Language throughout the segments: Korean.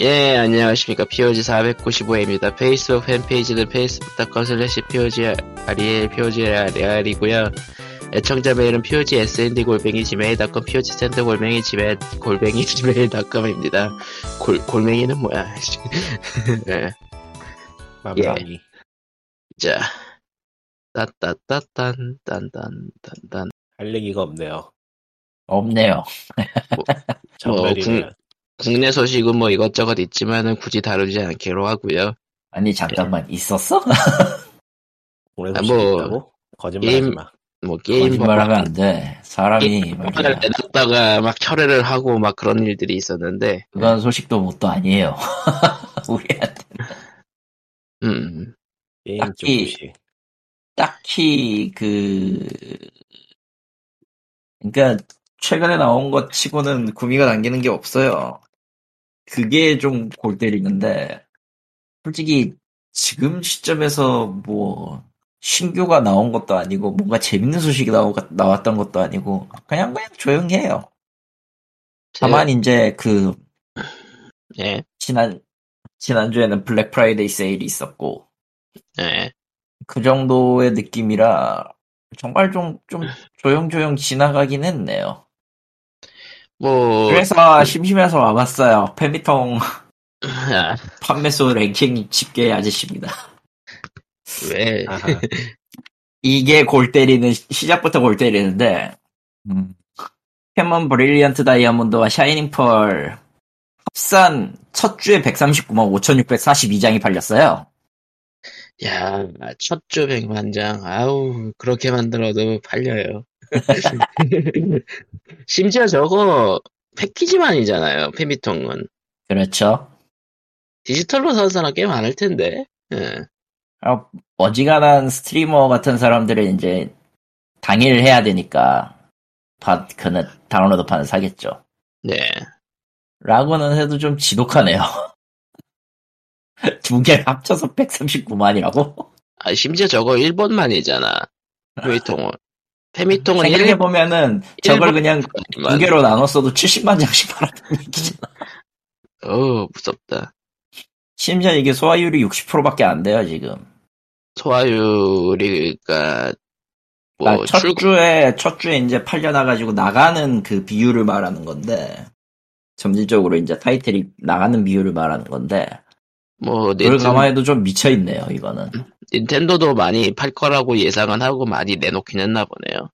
예, 안녕하십니까. POG 495회입니다. 페이스북 팬페이지는 facebook.com slash POG 아리엘, POG 아리알이고요 애청자 메일은 POG SND 골뱅이 지메일.com, POG 센터 골뱅이 지메일, 골뱅이 지메일.com입니다. 골, 골뱅이는 뭐야. 네. 맘마미. 자. 따따따딴, 딴딴, 딴딴. 할 얘기가 없네요. 없네요. 정말이면 국내 소식은 뭐 이것저것 있지만은 굳이 다루지 않기로 하고요 아니 잠깐만 있었어? 오늘 아, 뭐? 거짓말하지 게임- 마. 뭐 게임 거짓말하면 안 돼. 사람이 을 말이야. 내놨다가 막 철회를 하고 막 그런 일들이 있었는데 그건 소식도 뭣도 아니에요. 우리한테 음 게임 쪽 딱히-. 딱히 그 그러니까 최근에 나온 것 치고는 구미가 당기는 게 없어요. 그게 좀 골 때리는데 솔직히 지금 시점에서 뭐 신규가 나온 것도 아니고 뭔가 재밌는 소식이 나오, 나왔던 것도 아니고 그냥 그냥 조용해요. 다만 이제 그 예, 지난 지난주에는 블랙 프라이데이 세일이 있었고 예. 그 정도의 느낌이라 정말 좀 좀 조용조용 지나가긴 했네요. 뭐 그래서 심심해서 와봤어요. 패미통 아, 판매수 랭킹 집계 아저씨입니다. 왜. 이게 골 때리는 시작부터 골 때리는데 음. 포켓몬 Brilliant Diamond와 Shining Pearl 합산 첫 주에 139만 5,642장이 팔렸어요. 야, 첫주 백만장. 아우, 그렇게 만들어도 팔려요. 심지어 저거 패키지만이잖아요, 페미통은. 그렇죠. 디지털로 사는 사람 꽤 많을 텐데. 예. 아, 어지간한 스트리머 같은 사람들은 이제 당일 해야 되니까 바, 그는 다운로드 판을 사겠죠. 네. 라고는 해도 좀 지독하네요. 두개 합쳐서 139만이라고? 아, 심지어 저거 일본만이잖아. 페미통은. 페미통은 생각해 보면은 저걸 일본- 그냥 두 개로 나눴어도 70만 장씩 팔았다는 얘기잖아. 어 무섭다. 심지어 이게 소화율이 60%밖에 안 돼요, 지금. 소화율이가 뭐 그러니까 첫출 주에, 첫 주에 이제 팔려나가지고 나가는 그 비율을 말하는 건데, 점진적으로 이제 타이틀이 나가는 비율을 말하는 건데, 뭐 그걸 닌텐, 감안해도 좀 미쳐 있네요, 이거는. 닌텐도도 많이 팔 거라고 예상은 하고 많이 내놓긴 했나 보네요.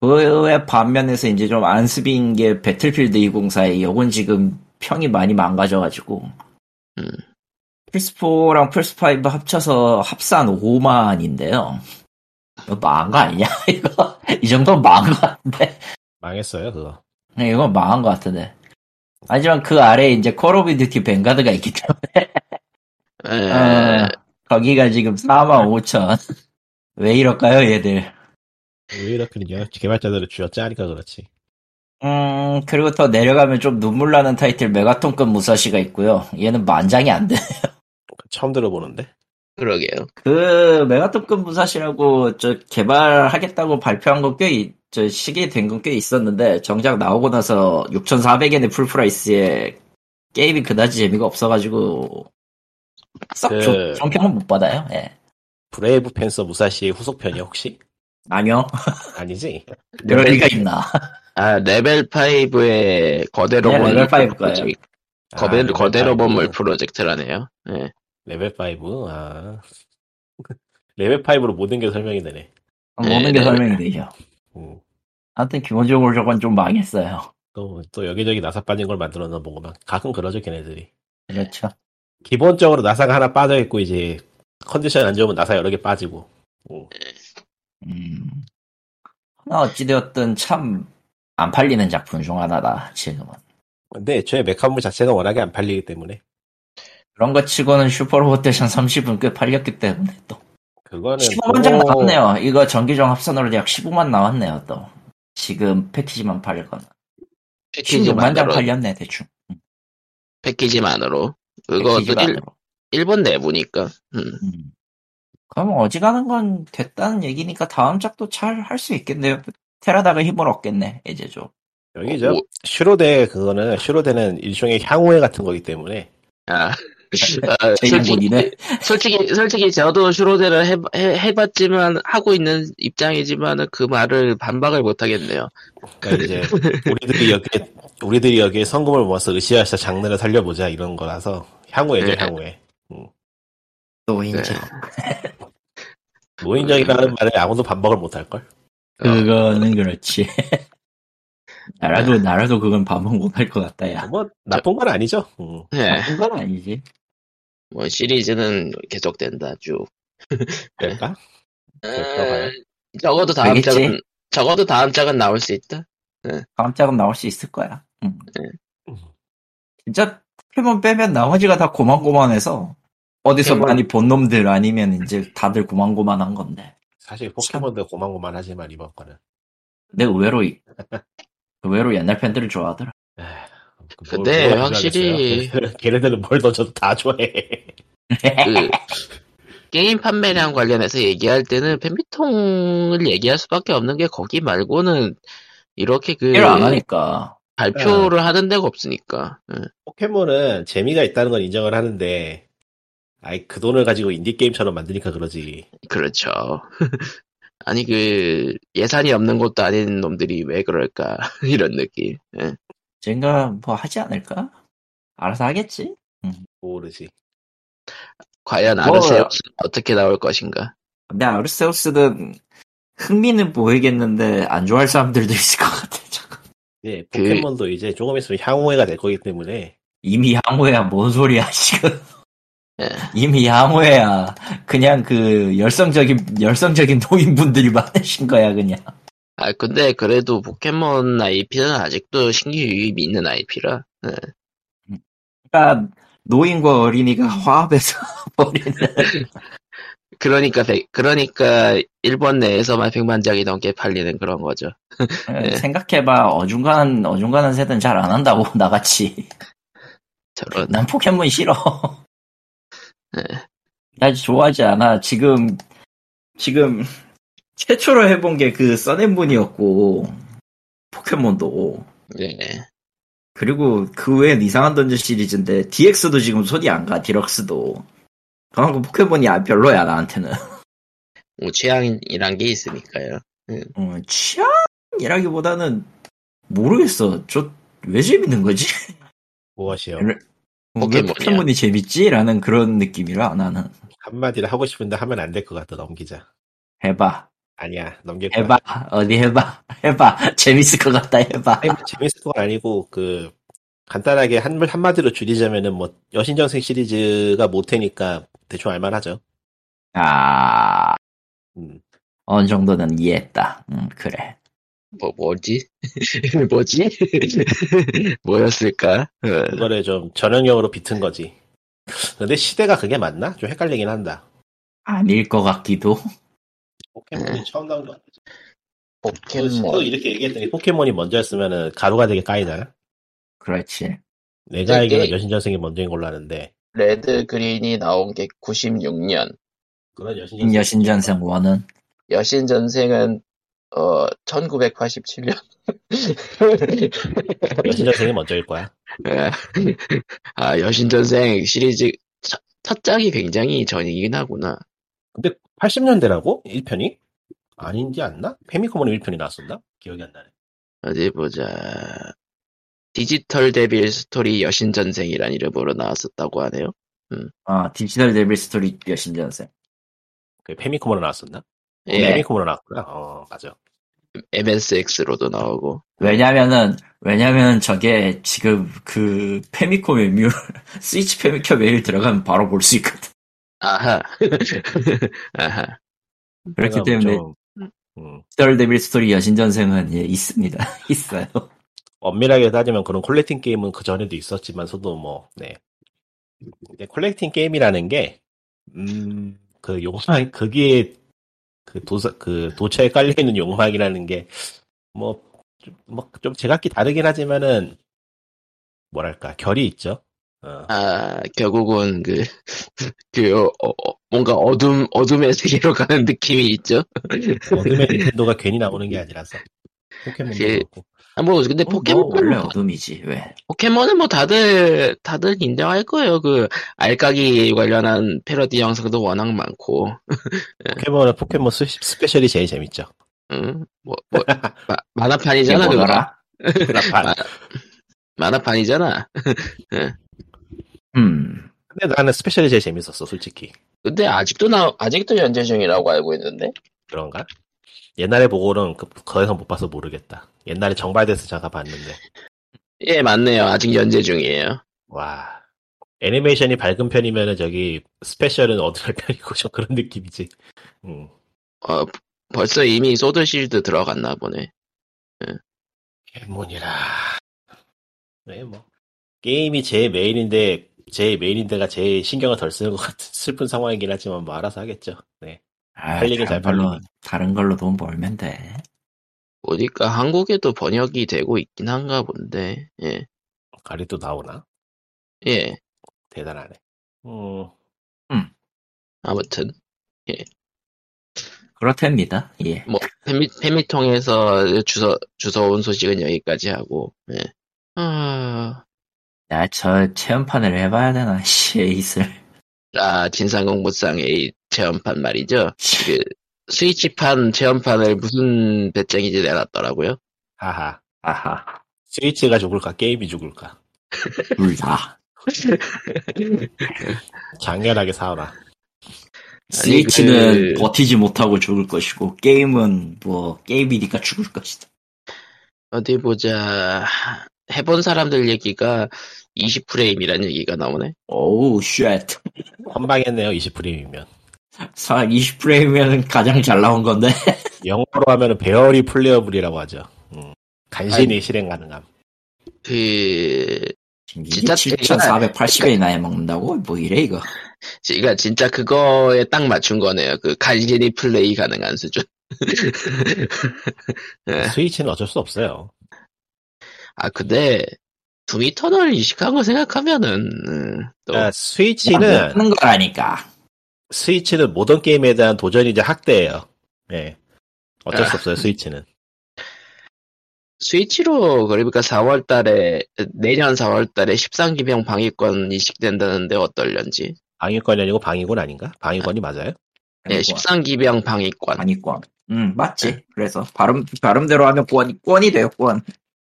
그의 반면에서 이제 좀 안습인 게 배틀필드 204에 요건 지금 평이 많이 망가져가지고 음. 플스4랑 플스5 합쳐서 합산 5만인데요. 이거 망한 거 아니냐? 이거 이 정도면 망한 거 같은데. 망했어요 그거. 네, 이건 망한 거 같은데. 하지만 그 아래에 이제 Call of Duty Vanguard가 있기 때문에 에, 어, 거기가 지금 4만 5천. 왜 이럴까요, 얘들? 왜 이렇게 됐냐? 개발자들을 쥐어짜니까 그렇지. 음, 그리고 더 내려가면 좀 눈물 나는 타이틀 메가톤급 무사시가 있고요. 얘는 만장이 안 돼. 처음 들어보는데. 그러게요. 그 메가톤급 무사시라고 저 개발하겠다고 발표한 거 꽤, 저 시기에 된건 꽤 있었는데 정작 나오고 나서 6,400엔의 full price에 게임이 그다지 재미가 없어가지고 썩 그- 좋- 좋은 평은 못 받아요. 예. Brave Fencer 무사시의 후속편이 혹시? 아니요. 아니지? 그럴 리가 있나. 아 레벨 5의 거대 로봇 네, 레벨 5 거예요. 프로젝트, 아, 거대 레벨 거대 로봇 파이브. 물 프로젝트라네요. 예. 레벨 5? 아. 레벨 5로 모든 게 설명이 되네. 모든 게 네. 설명이 되죠. 음. 하여튼 기본적으로 저건 좀 망했어요. 또, 또 여기저기 나사 빠진 걸 만들어 놓은 보고만 가끔 그러죠 걔네들이. 그렇죠. 기본적으로 나사가 하나 빠져 있고 이제 컨디션 안 좋으면 나사 여러 개 빠지고. 음. 음. 하나 어찌되었든 참 안 팔리는 작품 중 하나다, 지금은. 근데 애초에 메카물 자체가 워낙에 안 팔리기 때문에 그런 거 치고는 슈퍼로봇 대션 30은 꽤 팔렸기 때문에 또. 그거는 15만 장 또 나왔네요. 이거 전기정 합산으로 약 15만 나왔네요, 또. 지금 패키지만 팔릴 거는. 16만 장 패키지만으로 팔렸네, 대충. 패키지만으로 그것도 일. 일본 내부니까. 음. 음. 그럼 어지간한 건 됐다는 얘기니까 다음 작도 잘 할 수 있겠네요. 테라다가 힘을 얻겠네, 이제 좀. 여기 저 오- 슈로데 그거는 슈로데는 일종의 향후회 같은 거기 때문에 아, 아, 솔직히. 솔직히, 솔직히 저도 슈로데를 해, 해, 해봤지만, 하고 있는 입장이지만은 그 말을 반박을 못 하겠네요. 그러니까 이제 우리들이 여기에 우리들이 여기에 성금을 모아서 으쌰으쌰 장르를 살려보자 이런 거라서 향후회죠 네. 향후회. 노인정. 노인정이라는 말에 아무도 반박을 못할 걸. 그거는 그렇지. 나라도 나라도 그건 반복 못할 것 같다 야. 뭐 나쁜 건 아니죠. 음. 네, 나쁜 건 아니지. 뭐 시리즈는 계속된다, 쭉. 에, 그럴까봐요. 적어도 다음 되겠지? 작은, 적어도 다음 작은 나올 수 있다. 깜짝은 나올 수 있을 거야. 응. 음. 진짜 포켓몬 빼면 나머지가 다 고만고만해서 어디서 포켓몬. 많이 본 놈들 아니면 이제 다들 고만고만한 건데. 사실 포켓몬도 고만고만하지만 이번 거는. 근데 의외로 이- 의외로 옛날 팬들을 좋아하더라. 에휴, 그 근데 뭘 확실히- 좋아하겠어요? 걔네들은 뭘 던져도 다 좋아해. 그, 게임 판매량 관련해서 얘기할 때는 팬미통을 얘기할 수밖에 없는 게 거기 말고는 이렇게 그 일을 안 하니까. 발표를 하는 데가 없으니까. 응. 포켓몬은 재미가 있다는 건 인정을 하는데, 아이 그 돈을 가지고 인디 게임처럼 만드니까 그러지. 그렇죠. 아니 그 예산이 없는 것도 아닌 놈들이 왜 그럴까 이런 느낌. 예. 쟤가 뭐 하지 않을까? 알아서 하겠지? 모르지. 과연 뭐- 아르세우스 어떻게 나올 것인가? 근데 아르세우스는 흥미는 보이겠는데 안 좋아할 사람들도 있을 것 같아. 저거. 예, 그- 포켓몬도 이제 조금 있으면 향후회가 될 거기 때문에 이미 향후야 뭔 소리야 지금. 예. 이미 향후야 그냥 그 열성적인 열성적인 노인분들이 많으신 거야 그냥. 아 근데 그래도 포켓몬 IP는 아직도 신규 유입이 있는 IP라. 예. 그러니까 노인과 어린이가 화합해서 버리는. 그러니까 백- 그러니까 일본 내에서만 100만 장이 넘게 팔리는 그런 거죠. 네. 생각해봐 어중간한 어중간한 세대는 잘안 한다고 나같이. 저런. 난 포켓몬 싫어. 네. 나 좋아하지 않아. 지금, 지금, 최초로 해본 게 그 써낸분이었고, 포켓몬도. 네. 그리고 그 외엔 이상한 던전 시리즈인데, DX도 지금 손이 안 가, 디럭스도. 그만큼 포켓몬이 아- 별로야, 나한테는. 뭐 취향이란 게 있으니까요. 어, 취향이라기보다는, 모르겠어. 저, 왜 재밌는 거지? 무엇이요? 어. 포켓몬이 재밌지? 라는 그런 느낌이라, 나는. 한마디를 하고 싶은데 하면 안 될 것 같아 넘기자. 해봐. 아니야 넘길 거야. 해봐. 어디 해봐. 해봐. 재밌을 것 같다. 해봐. 아니, 뭐 재밌을 건 아니고 그 간단하게 한 한마디로 줄이자면은 뭐 여신전생 시리즈가 못해니까 대충 알만하죠. 아, 음. 어느 정도는 이해했다. 음, 그래. 뭐 뭐지? 뭐지? 뭐였을까? 어. 그거를 좀 전형적으로 비튼 거지. 근데 시대가 그게 맞나? 좀 헷갈리긴 한다. 아닐 것 같기도. 포켓몬이 처음 나온 거 아니지? 또 포켓몬. 이렇게 얘기했더니 포켓몬이 먼저였으면 가루가 되게 까이잖아. 그렇지. 내가 네, 알기로는 네. 여신전생이 먼저인 걸로 아는데 레드 그린이 나온 게 96년. 그런 여신전생 여신전생 원은 여신 전생은 어 1987년. 여신전생이 먼저일 거야. 아 여신 전생 시리즈 첫, 첫 작이 굉장히 전이긴 하구나. 근데 80년대라고? 1편이? 아닌지 않나? 패미콤으로 1편이 나왔었나? 기억이 안 나네. 어디 보자. Digital Devil Story 여신 전생이란 이름으로 나왔었다고 하네요. 아 Digital Devil Story 여신전생. 그 패미콤으로 나왔었나? 예, 패미콤으로 나왔구나. 어, 맞아. MSX로도 나오고. 왜냐면은 왜냐면 저게 지금 그 패미콤 메뉴 스위치 패미콤 메뉴 들어가면 바로 볼 수 있거든. 아하. 아하. 그렇기 때문에 좀, 음, Digital Devil Story 여신전생은 예 있습니다. 있어요. 엄밀하게 따지면 그런 collecting 게임은 그 전에도 있었지만서도 뭐, 네. 근데 collecting 게임이라는 게, 음, 그 욕망, 거기에 그 도사, 그 도처에 깔려있는 욕망이라는 게, 뭐, 좀, 뭐, 좀 제각기 다르긴 하지만은, 뭐랄까, 결이 있죠. 어, 아, 결국은 그, 그, 어, 어, 뭔가 어둠, 어둠의 세계로 가는 느낌이 있죠? 어둠의 닌텐도가 괜히 나오는 게 아니라서. 포켓몬도 예. 그렇고. 아, 뭐 근데 뭐 포켓몬 원래 어둠이지 왜? 포켓몬은 뭐 다들 다들 인정할 거예요. 그 알까기 관련한 패러디 영상도 워낙 많고, 포켓몬은 포켓몬 스, 스페셜이 제일 재밌죠. 응, 뭐, 뭐 마- 만화판이잖아 그거. 그라판. 만화판이잖아. 음. 근데 나는 스페셜이 제일 재밌었어, 솔직히. 근데 아직도 나 아직도 연재 중이라고 알고 있는데. 그런가? 옛날에 보고는 그, 더 이상 못 봐서 모르겠다. 옛날에 정발돼서 잠깐 봤는데. 예, 맞네요. 아직 연재 중이에요. 와. 애니메이션이 밝은 편이면은 저기 스페셜은 어두운 편이고 좀 그런 느낌이지. 음. 어, 벌써 이미 Sword Shield 들어갔나 보네. 포켓몬이라. 네, 뭐. 게임이 제 메인인데, 제 메인인데가 제일 신경을 덜 쓰는 것 같은 슬픈 상황이긴 하지만 뭐 알아서 하겠죠. 네. 아, 팔리긴 잘 팔리긴. 다른 걸로 돈 벌면 돼. 보니까 한국에도 번역이 되고 있긴 한가 본데. 예. 가리 또 나오나? 예. 대단하네. 음, 아무튼 그렇답니다. 예. 뭐 페미 페미통에서 주소 주워온 소식은 여기까지 하고. 예. 아, 야, 저 체험판을 해봐야 되나, 씨, 에이스를. 아 진상공무상의 체험판 말이죠. 그 스위치판 체험판을 무슨 배짱이지 내놨더라고요. 하하. 아하, 스위치가 죽을까, 게임이 죽을까. 둘 다. 장렬하게 싸워라. 스위치는 그- 버티지 못하고 죽을 것이고, 게임은 뭐, 게임이니까 죽을 것이다. 어디 보자. 해본 사람들 얘기가 20프레임이라는 얘기가 나오네. Oh, shit. 환장했네요, 20프레임이면. 사 20프레임이면 가장 잘 나온 건데. 영어로 하면은 barely playable이라고 하죠. 음. 간신히 실행 가능함. 그 진짜 7,480원이나 해먹는다고? 뭐 이래, 이거. 그러니까 진짜 그거에 딱 맞춘 거네요. 그 간신히 플레이 가능한 수준. 예. 스위치는 어쩔 수 없어요. 아 근데 두미터널 이식한 거 생각하면은 음, 또 그러니까 스위치는 하는 거라니까. 스위치는 모든 게임에 대한 도전이자 학대예요. 예. 어쩔 수 아. 없어요, 스위치는. 스위치로 그러니까 4월 달에 내년 4월 달에 13기병 방위권 이식된다는데 어떨련지. 방위권이 아니고 방위권 아닌가? 방위권이 맞아요? 네, 13기병 방위권. 아니권. 응, 맞지. 그래서, 발음, 발음대로 하면 권, 권이 돼요, 권.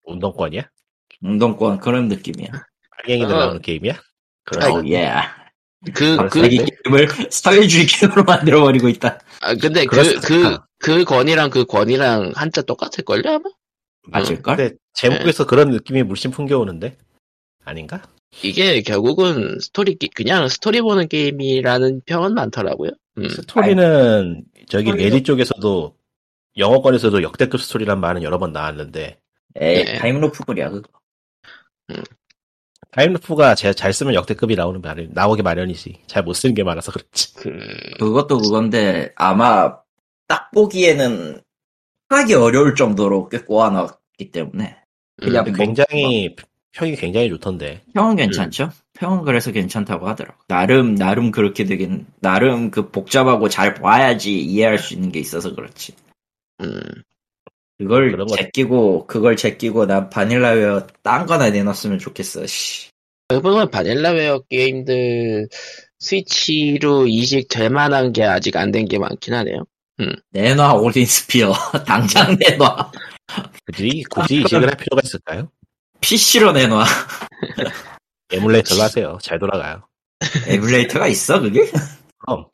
운동권이야? 운동권, 그런 느낌이야. 빨갱이들 어. 나오는 게임이야? 어, 예. 그, 그, 자기 게임을 사회주의 게임으로 만들어버리고 있다. 아, 근데 그, 그. 그 권이랑 그 권이랑 한자 똑같을걸요, 아마? 맞을걸? 근데 제목에서 그런 느낌이 물씬 풍겨오는데? 아닌가? 이게 결국은 스토리, 게- 그냥 스토리 보는 게임이라는 평은 많더라고요. 음. 스토리는 저기 스토리도- Reddit 쪽에서도 영어권에서도 역대급 스토리란 말은 여러 번 나왔는데 에이, 네. time loop물이야, 그거. time loop가 제- 잘 쓰면 역대급이 나오는 마련, 나오기 마련이지. 잘 못 쓰는 게 많아서 그렇지. 그, 그것도 그건데, 아마, 딱 보기에는 하기 어려울 정도로 꽤 꼬아놨기 때문에. 그냥 음, 뭐- 굉장히 평이 굉장히 좋던데. 평은 괜찮죠? 평은 그래서 괜찮다고 하더라고. 나름, 나름 그렇게 되긴, 나름 그 복잡하고 잘 봐야지 이해할 수 있는 게 있어서 그렇지. 음. 그걸 제끼고, 그걸 제끼고, 난 바닐라웨어 딴 거나 내놨으면 좋겠어, 씨. 보면 바닐라웨어 게임들 스위치로 이식될 만한 게 아직 안 된 게 많긴 하네요. 내놔, 올린 스피어. 당장 내놔. 굳이, 굳이 이식을 할 필요가 있을까요? PC로 내놔. 에뮬레이터로 하세요. 잘 돌아가요. 에뮬레이터가 있어, 그게? 그럼.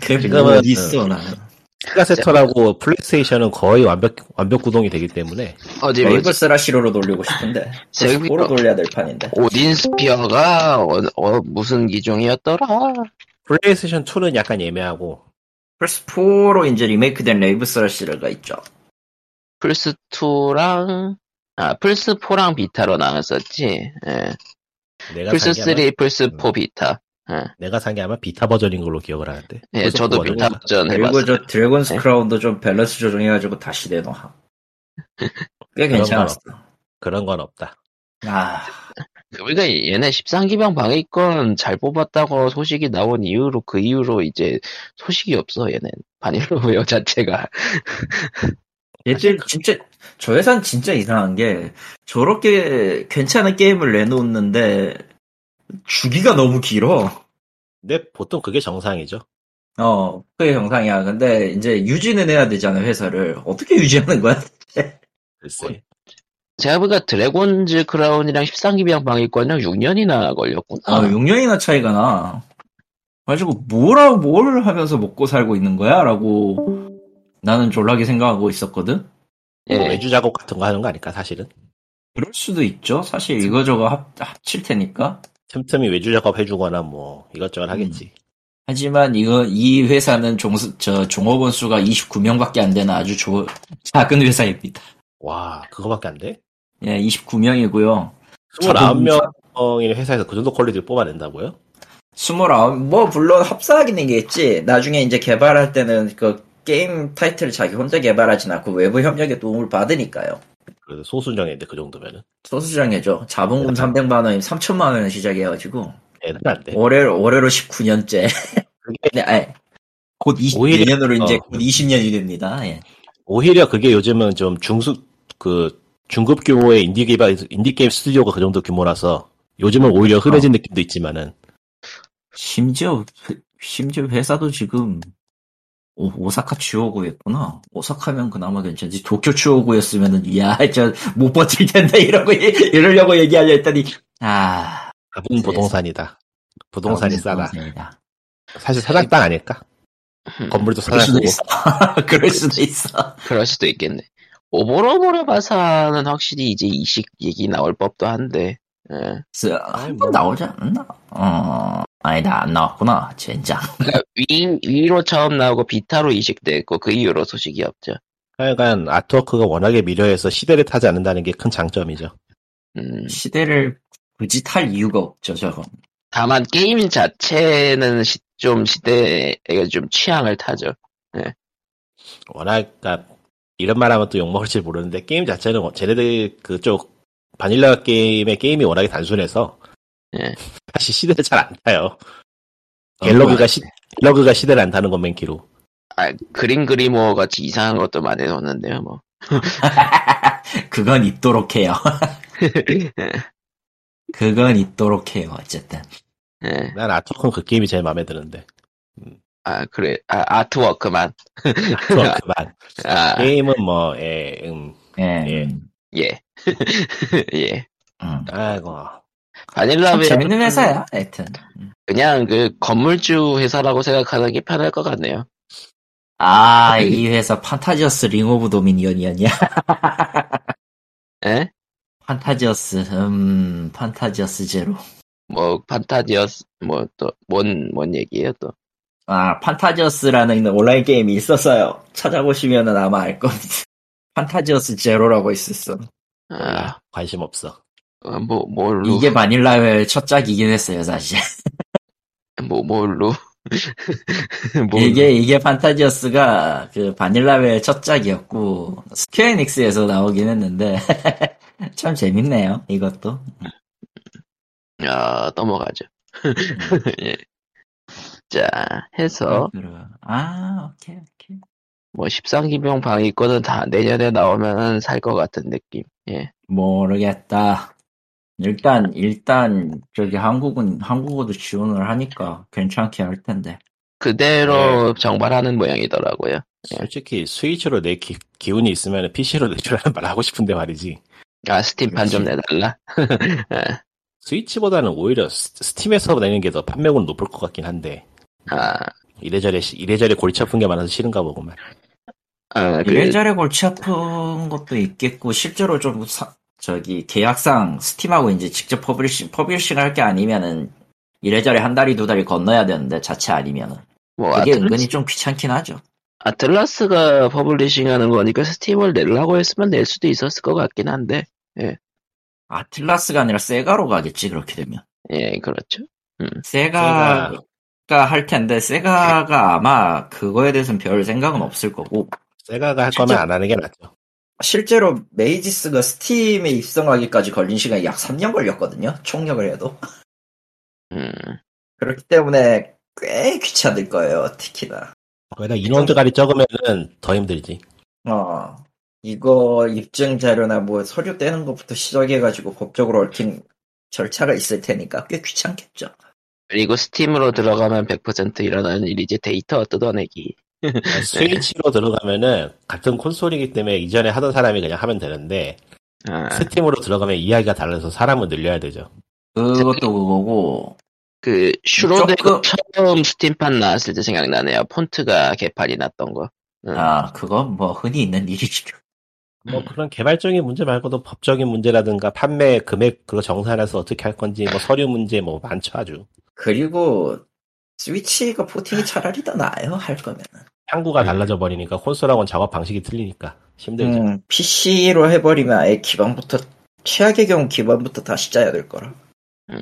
그게 지금은, 뭐 어디 있어, 나. 스가세터라고 플레이스테이션은 거의 완벽, 완벽 구동이 되기 때문에 어디 보자. 스라시로로 돌리고 싶은데. 스포로 돌려야 될 판인데. 오딘 스피어가 어, 어, 무슨 기종이었더라? 플레이스테이션 2는 약간 애매하고 플스 4로 이제 리메이크된 레이브스라시르가 있죠. 플스 2랑, 아, 플스 4랑 비타로 나왔었지. 예. 산게 아마, 플스 3, 플스 4 비타. 예, 내가 산 게 아마 비타 버전인 걸로 기억을 하는데. 예, 플스4 저도 비타 버전 그리고 해봤어요. 저 드래곤스 네. 크라운도 좀 밸런스 조정해가지고 다시 내놔. 꽤 그런 괜찮았어. 그런 건 없다. 아, 그러니까 얘네 13기병 방위권 잘 뽑았다고 소식이 나온 이후로 그 이후로 이제 소식이 없어 얘네 바닐로웨어 자체가 얘들 진짜 저 회사는 진짜 이상한 게 저렇게 괜찮은 게임을 내놓는데 주기가 너무 길어. 근데 보통 그게 정상이죠. 어, 그게 정상이야. 근데 이제 유지는 해야 되잖아, 회사를. 어떻게 유지하는 거야? 글쎄. 제가 보니까 드래곤즈 크라운이랑 13기병 방위권이랑 6년이나 걸렸구나. 아, 6년이나 차이가 나. 가지고 뭐라고 뭘 하면서 먹고 살고 있는 거야? 라고 나는 졸라게 생각하고 있었거든? 예. 뭐 외주 작업 같은 거 하는 거 아닐까 사실은. 그럴 수도 있죠. 사실 이거저거 합, 합칠 테니까. 틈틈이 외주 작업 해주거나 뭐 이것저것 하겠지. 하지만 이거, 이 회사는 종, 저, 종업원 수가 29명밖에 안 되는 아주 조, 작은 회사입니다. 와 그거밖에 안 돼? 예, 29명이고요. 29명의 회사에서 그 정도 퀄리티를 뽑아낸다고요? 29, 뭐, 물론 합사하긴 겠지 나중에 이제 개발할 때는 그 게임 타이틀을 자기 혼자 개발하진 않고 외부 협력의 도움을 받으니까요. 그래도 소수정예인데 그 정도면은 소수정예죠. 자본금 300만 원이면 3천만 원을 시작해가지고, 애들한데. 올해로, 올해로 19년째. 그게 네, 아니, 곧 20, 오히려- 내년으로 이제 어. 곧 20년이 됩니다. 예. 오히려 그게 요즘은 좀 중수 그 중급 규모의 인디 개발 인디 게임 스튜디오가 그 정도 규모라서 요즘은 오히려 흔해진 느낌도 있지만은 심지어, 회- 심지어 회사도 지금, 오, 오사카 추오구였구나. 오사카면 그나마 괜찮지. 도쿄 추오구였으면은, 야, 저, 못 버틸 텐데, 이러고, 이러려고 얘기하려 했더니, 아. 가본 부동산이다. 부동산이 싸다. 부동산이다. 사실 사장 땅 아닐까? 건물도 그럴 사장 수도 쓰고 있어. 그럴 수도 있어. 그럴 수도 있겠네. 오보로보로 봐서는 확실히 이제 이식 얘기 나올 법도 한데, 예. 한번 나오지 않았나? 어, 아니다, 안 나왔구나. 젠장. 그러니까 위, 위로 처음 나오고 비타로 이식됐고 그 이후로 소식이 없죠. 하여간 아트워크가 워낙에 미려해서 시대를 타지 않는다는 게 큰 장점이죠. 음, 시대를 굳이 탈 이유가 없죠, 저건. 다만 게임 자체는 시- 좀 시대에 좀 취향을 타죠. 워낙 그러니까 이런 말하면 또 욕먹을지 모르는데 게임 자체는 뭐 쟤네들 그쪽 바닐라 게임의 게임이 워낙에 단순해서 예. 사실 시대를 잘 안 타요. 갤러그가 시 갤러그가 시대를 안 타는 건 맨키로. 아, 그림 그리모어 같이 이상한 것도 많이 넣었는데요, 뭐. 그건 있도록 해요. 그건 있도록 해요, 어쨌든. 예. 난 artwork는 그 게임이 제일 마음에 드는데. 아, 그래. 아, artwork만. artwork만. 아, 게임은 뭐, 예, 음, 예. 예. 예. 예. 음. 아이고. 바닐라 참 웨어 재밌는 회사야, 하여튼. 그냥 그 건물주 회사라고 생각하는 게 편할 것 같네요. 아, 이 회사 판타지어스 링 오브 도미니언이었냐? 예? 판타지어스, 음, 판타지어스 제로. 뭐 판타지어스 뭐 또 뭔 뭔 얘기예요 또? 아, 판타지어스라는 온라인 게임이 있었어요. 찾아보시면은 아마 알 겁니다. 판타지어스 제로라고 있었어. 아, 관심 없어. 어, 뭐 뭘로 이게 바닐라의 첫 작이긴 했어요, 사실. 뭐 뭘로? 이게, 이게 판타지어스가 그 바닐라의 첫 작이었고, 스퀘어에닉스에서 나오긴 했는데, 참 재밌네요, 이것도. 아 넘어가죠. 예. 자 해서 아, 오케이, 오케이. 뭐 13기병 방위권은 다 내년에 나오면 살 것 같은 느낌. 예. 모르겠다. 일단, 일단, 저기 한국은, 한국어도 지원을 하니까 괜찮게 할 텐데. 그대로 정발하는 모양이더라고요. 솔직히 스위치로 내 기, 기운이 있으면 PC로 내주라는 말 하고 싶은데 말이지. 아 스팀판 좀. 내달라. 스위치보다는 오히려 스- 스팀에서 내는 게 더 판매고는 높을 것 같긴 한데. 아, 이래저래, 시- 이래저래 골치 아픈 게 많아서 싫은가 보구만. 아 그, 이래저래 골치 아픈 것도 있겠고, 실제로 좀, 사- 저기, 계약상 스팀하고 이제 직접 publishing, publishing 할게 아니면은, 이래저래 한 달이 두 달이 건너야 되는데, 자체 아니면은. 뭐 그게 아틀라스, 은근히 좀 귀찮긴 하죠. 아틀라스가 publishing하는 거니까 스팀을 내려고 했으면 낼 수도 있었을 것 같긴 한데. 아틀라스가 아니라 세가로 가겠지, 그렇게 되면. 예, 그렇죠. 세가가 할 텐데, 세가가 아마 그거에 대해서는 별 생각은 없을 거고, 세가가 할 거면 진짜- 안 하는 게 낫죠. 실제로 메이지스가 스팀에 입성하기까지 걸린 시간이 약 3년 걸렸거든요. 총력을 해도. 음, 그렇기 때문에 꽤 귀찮을 거예요. 특히나. 거기다 인원 들갈이 적으면은 더 힘들지. 어. 이거 입증 자료나 뭐 서류 떼는 것부터 시작해가지고 법적으로 얽힌 절차가 있을 테니까 꽤 귀찮겠죠. 그리고 스팀으로 들어가면 100% 일어나는 일이지 데이터 뜯어내기. 스위치로 들어가면은 같은 콘솔이기 때문에 이전에 하던 사람이 그냥 하면 되는데 아, 스팀으로 들어가면 이야기가 달라서 사람을 늘려야 되죠. 그것도 그거고 그 슈로데가 조금- 처음 스팀판 나왔을 때 생각나네요. 폰트가 개판이 났던 거. 응. 아 그거 뭐 흔히 있는 일이죠. 뭐 그런 개발적인 문제 말고도 법적인 문제라든가 판매 금액 그거 정산해서 어떻게 할 건지 뭐 서류 문제 뭐 많죠 아주. 그리고 스위치가 포팅이 차라리 더 나아요 할 거면은. 향구가 달라져 버리니까 콘솔하고는 작업 방식이 틀리니까 힘들죠. 음, PC로 해버리면 아예 기반부터 최악의 경우 기반부터 다시 짜야 될 거라. 음.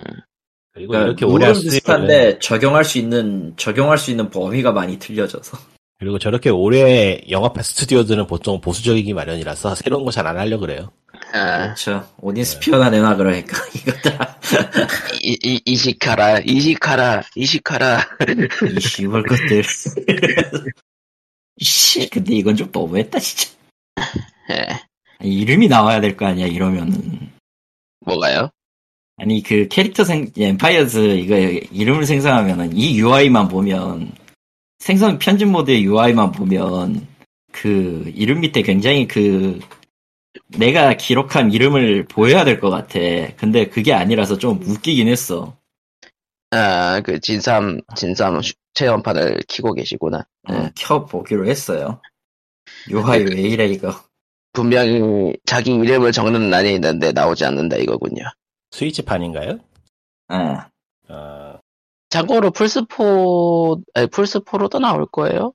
그리고 그러니까 이렇게 오래 할 룰은 수 있는 비슷한데 적용할 수 있는 적용할 수 있는 범위가 많이 틀려져서. 그리고 저렇게 오래 영업한 스튜디오들은 보통 보수적이기 마련이라서 새로운 거 잘 안 하려 그래요. 아, 그렇죠. 오딘 스피어나 내놔 그러니까 이것들아. 이, 이, 이시카라, 이시카라, 이시카라. 이 씨발 것들. 씨, 근데 이건 좀 너무했다 진짜. 예. 이름이 나와야 될 거 아니야 이러면은. 뭐가요? 아니 그 캐릭터 생 엠파이어즈 이거 이름을 생성하면은 이 UI만 보면 생성 편집 모드의 UI만 보면 그 이름 밑에 굉장히 그 내가 기록한 이름을 보여야 될 것 같아. 근데 그게 아니라서 좀 웃기긴 했어. 아, 그 진삼, 진삼 슈- 체험판을 키고 계시구나. 예. 어, 켜 보기로 했어요. UI 왜 이래 이거. 분명히 자기 이름을 적는 난이 있는데 나오지 않는다 이거군요. 스위치판인가요? 예. 어, 참고로 플스4, 아니, 플스4로도 나올 거예요.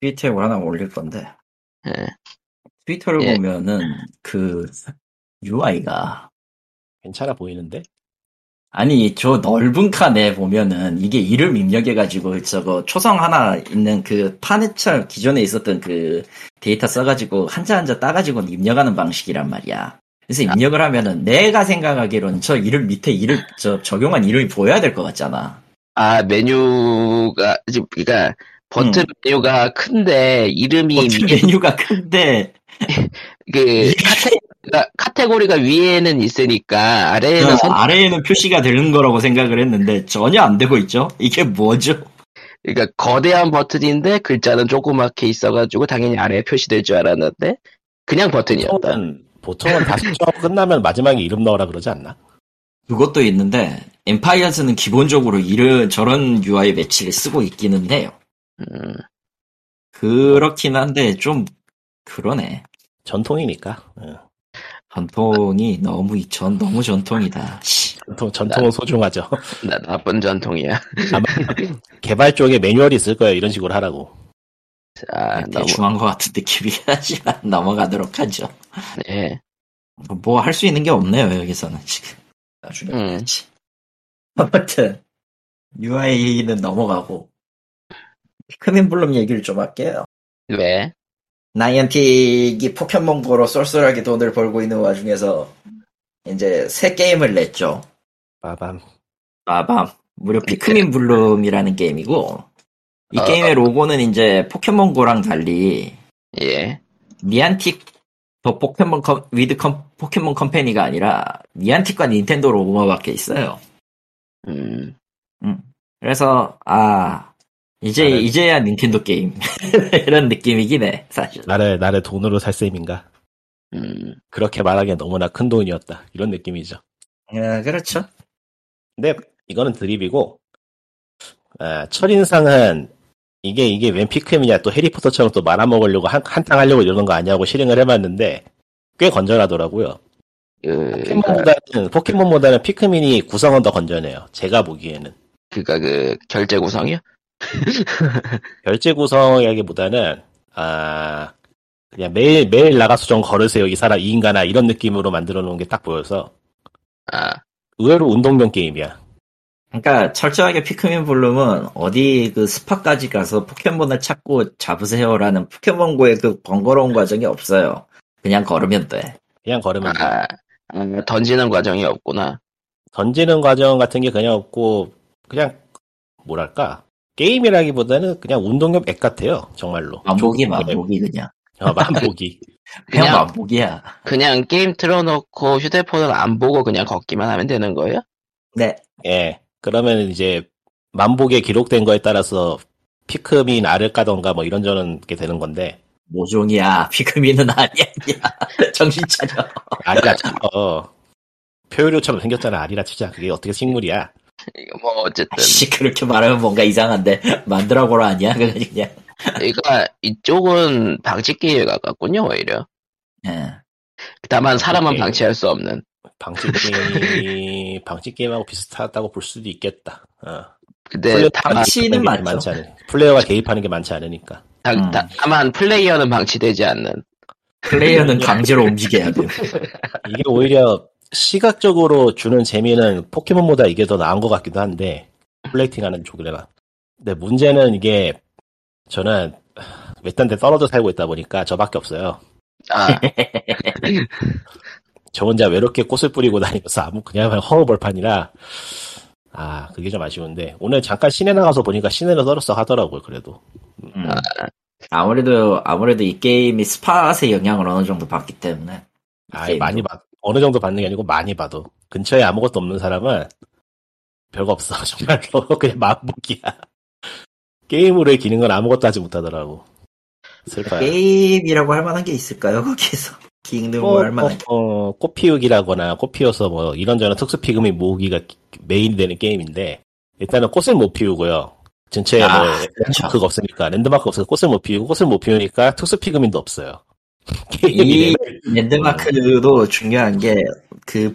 트위터에 하나 올릴 건데 예. 트위터를 예. 보면은 그 UI가 괜찮아 보이는데? 아니 저 넓은 칸에 보면은 이게 이름 입력해가지고 저거 초성 하나 있는 그 판에처럼 기존에 있었던 그 데이터 써가지고 한자 한자 따가지고 입력하는 방식이란 말이야. 그래서 입력을 하면은 내가 생각하기로는 저 이름 밑에 이름 저 적용한 이름이 보여야 될 것 같잖아. 아, 메뉴가, 그니까, 버튼 음. 메뉴가 큰데, 이름이, 버튼 메뉴가 큰데 그, 카테고리가, 카테고리가 위에는 있으니까, 아래에는 그 선, 아래에는 표시가 되는 거라고 생각을 했는데 전혀 안 되고 있죠. 이게 뭐죠? 그러니까 거대한 버튼인데, 글자는 조그맣게 있어가지고, 당연히 아래에 표시될 줄 알았는데, 그냥 버튼이었다. 보통은, 보통은 다 끝나면 마지막에 이름 넣으라 그러지 않나? 그것도 있는데 엠파이어즈는 기본적으로 이런 저런 UI 매치를 쓰고 있기는 해요. 음, 그렇긴 한데 좀 그러네. 전통이니까. 예. 전통이 너무 이- 전 너무 전통이다. 씨. 전통, 전통은 소중하죠. 나, 나쁜 전통이야. 아마 개발 쪽에 매뉴얼이 있을 거예요. 이런 식으로 하라고. 아, 너무, 대충한 것 같은 느낌이 하지만 넘어가도록 하죠. 네. 뭐 할 수 있는 게 없네요 여기서는 지금. 나중에 음. 봐야지. 아무튼 UI는 넘어가고 피크민 블룸 얘기를 좀 할게요. 왜? 나이언틱이 포켓몬고로 쏠쏠하게 돈을 벌고 있는 와중에서 이제 새 게임을 냈죠. 빠밤. 빠밤. 무려 피크민 블룸이라는 게임이고 이 어. 게임의 로고는 이제 포켓몬고랑 달리 예. 니안틱 더 포켓몬 컴, with 컴, 포켓몬 컴퍼니가 아니라 니안틱과 닌텐도 로고만 밖에 있어요. 음, 그래서 아 이제 나는- 이제야 닌텐도 게임 이런 느낌이긴 해 사실. 나를, 나를 돈으로 살 셈인가? 음, 그렇게 말하기엔 너무나 큰 돈이었다. 이런 느낌이죠. 아, 그렇죠. 근데 이거는 드립이고, 아, 첫인상은 이게, 이게 웬 피크민이야. 또 해리포터처럼 또 말아먹으려고 한, 한탕 하려고 이러는 거 아니냐고 실행을 해봤는데, 꽤 건전하더라고요. 그, 포켓몬보다는, 포켓몬보다는 피크민이 구성은 더 건전해요. 제가 보기에는. 그니까 그, 결제 구성이요? 결제 구성이라기보다는, 아, 그냥 매일, 매일 나가서 좀 걸으세요. 이 사람, 이 인간아. 이런 느낌으로 만들어 놓은 게 딱 보여서, 아, 의외로 운동용 게임이야. 그러니까 철저하게 피크민 블룸은 어디 그 스파까지 가서 포켓몬을 찾고 잡으세요라는 포켓몬고의 그 번거로운 과정이 없어요. 그냥 걸으면 돼. 그냥 걸으면 돼. 아, 아, 던지는 과정이 없구나. 던지는 과정 같은 게 그냥 없고 그냥 뭐랄까 게임이라기보다는 그냥 운동용 앱 같아요 정말로 반복이 반복이 그냥. 어, 만보기. 그냥 그냥- 맛보기야. 그냥 게임 틀어놓고 휴대폰을 안 보고 그냥 걷기만 하면 되는 거예요? 네. 예. 그러면 이제 만보기에 기록된 거에 따라서 피크민 알을 까던가 뭐 이런저런 게 되는 건데 모종이야. 피크민은 아니야. 야, 정신 차려. 알이라 쳐. 표요료처럼 생겼잖아. 알이라 치자. 그게 어떻게 식물이야? 이거 뭐 어쨌든 씨 그렇게 말하면 뭔가 이상한데 만들어보라 아니야? 그냥 그냥. 그러니까 이쪽은 방치 게임에 가깝군요 오히려. 예. 다만 사람은. 방치할 수 없는. 방치 게임, 방치 게임하고 비슷하다고 볼 수도 있겠다. 어. 근데 방치는 않으 플레이어가 개입하는 게 많지 않으니까. 다, 음. 다, 다만 플레이어는 방치되지 않는. 플레이어는 강제로 움직여야 돼. 이게 오히려 시각적으로 주는 재미는 포켓몬보다 이게 더 나은 것 같기도 한데 플레이팅하는 쪽이라. 근데 문제는 이게 저는 외딴 데 떨어져 살고 있다 보니까 저밖에 없어요. 아 저 혼자 외롭게 꽃을 뿌리고 다니면서 아무 그냥 허허벌판이라 아 그게 좀 아쉬운데 오늘 잠깐 시내 나가서 보니까 시내는 떨었어 하더라고요 그래도 음. 아 무래도 아무래도 이 게임이 스팟의 영향을 어느 정도 받기 때문에. 아. 많이 받 어느 정도 받는 게 아니고 많이 봐도 근처에 아무것도 없는 사람은 별거 없어 정말로 그냥 마음먹기야 게임으로의 기능은 아무것도 하지 못하더라고 슬퍼요 게임이라고 할 만한 게 있을까요? 거기서 기능을 뭐, 할 만한. 게. 어, 어, 꽃 피우기라거나 꽃 피워서 뭐 이런저런 특수 피그미 모으기가 메인이 되는 게임인데 일단은 꽃을 못 피우고요. 전체에 아, 뭐 그렇죠. 랜드마크가 없으니까 랜드마크 없어서 꽃을 못 피우고 꽃을 못 피우니까 특수 피그민도 없어요. 이 랜드마크도 중요한 게 그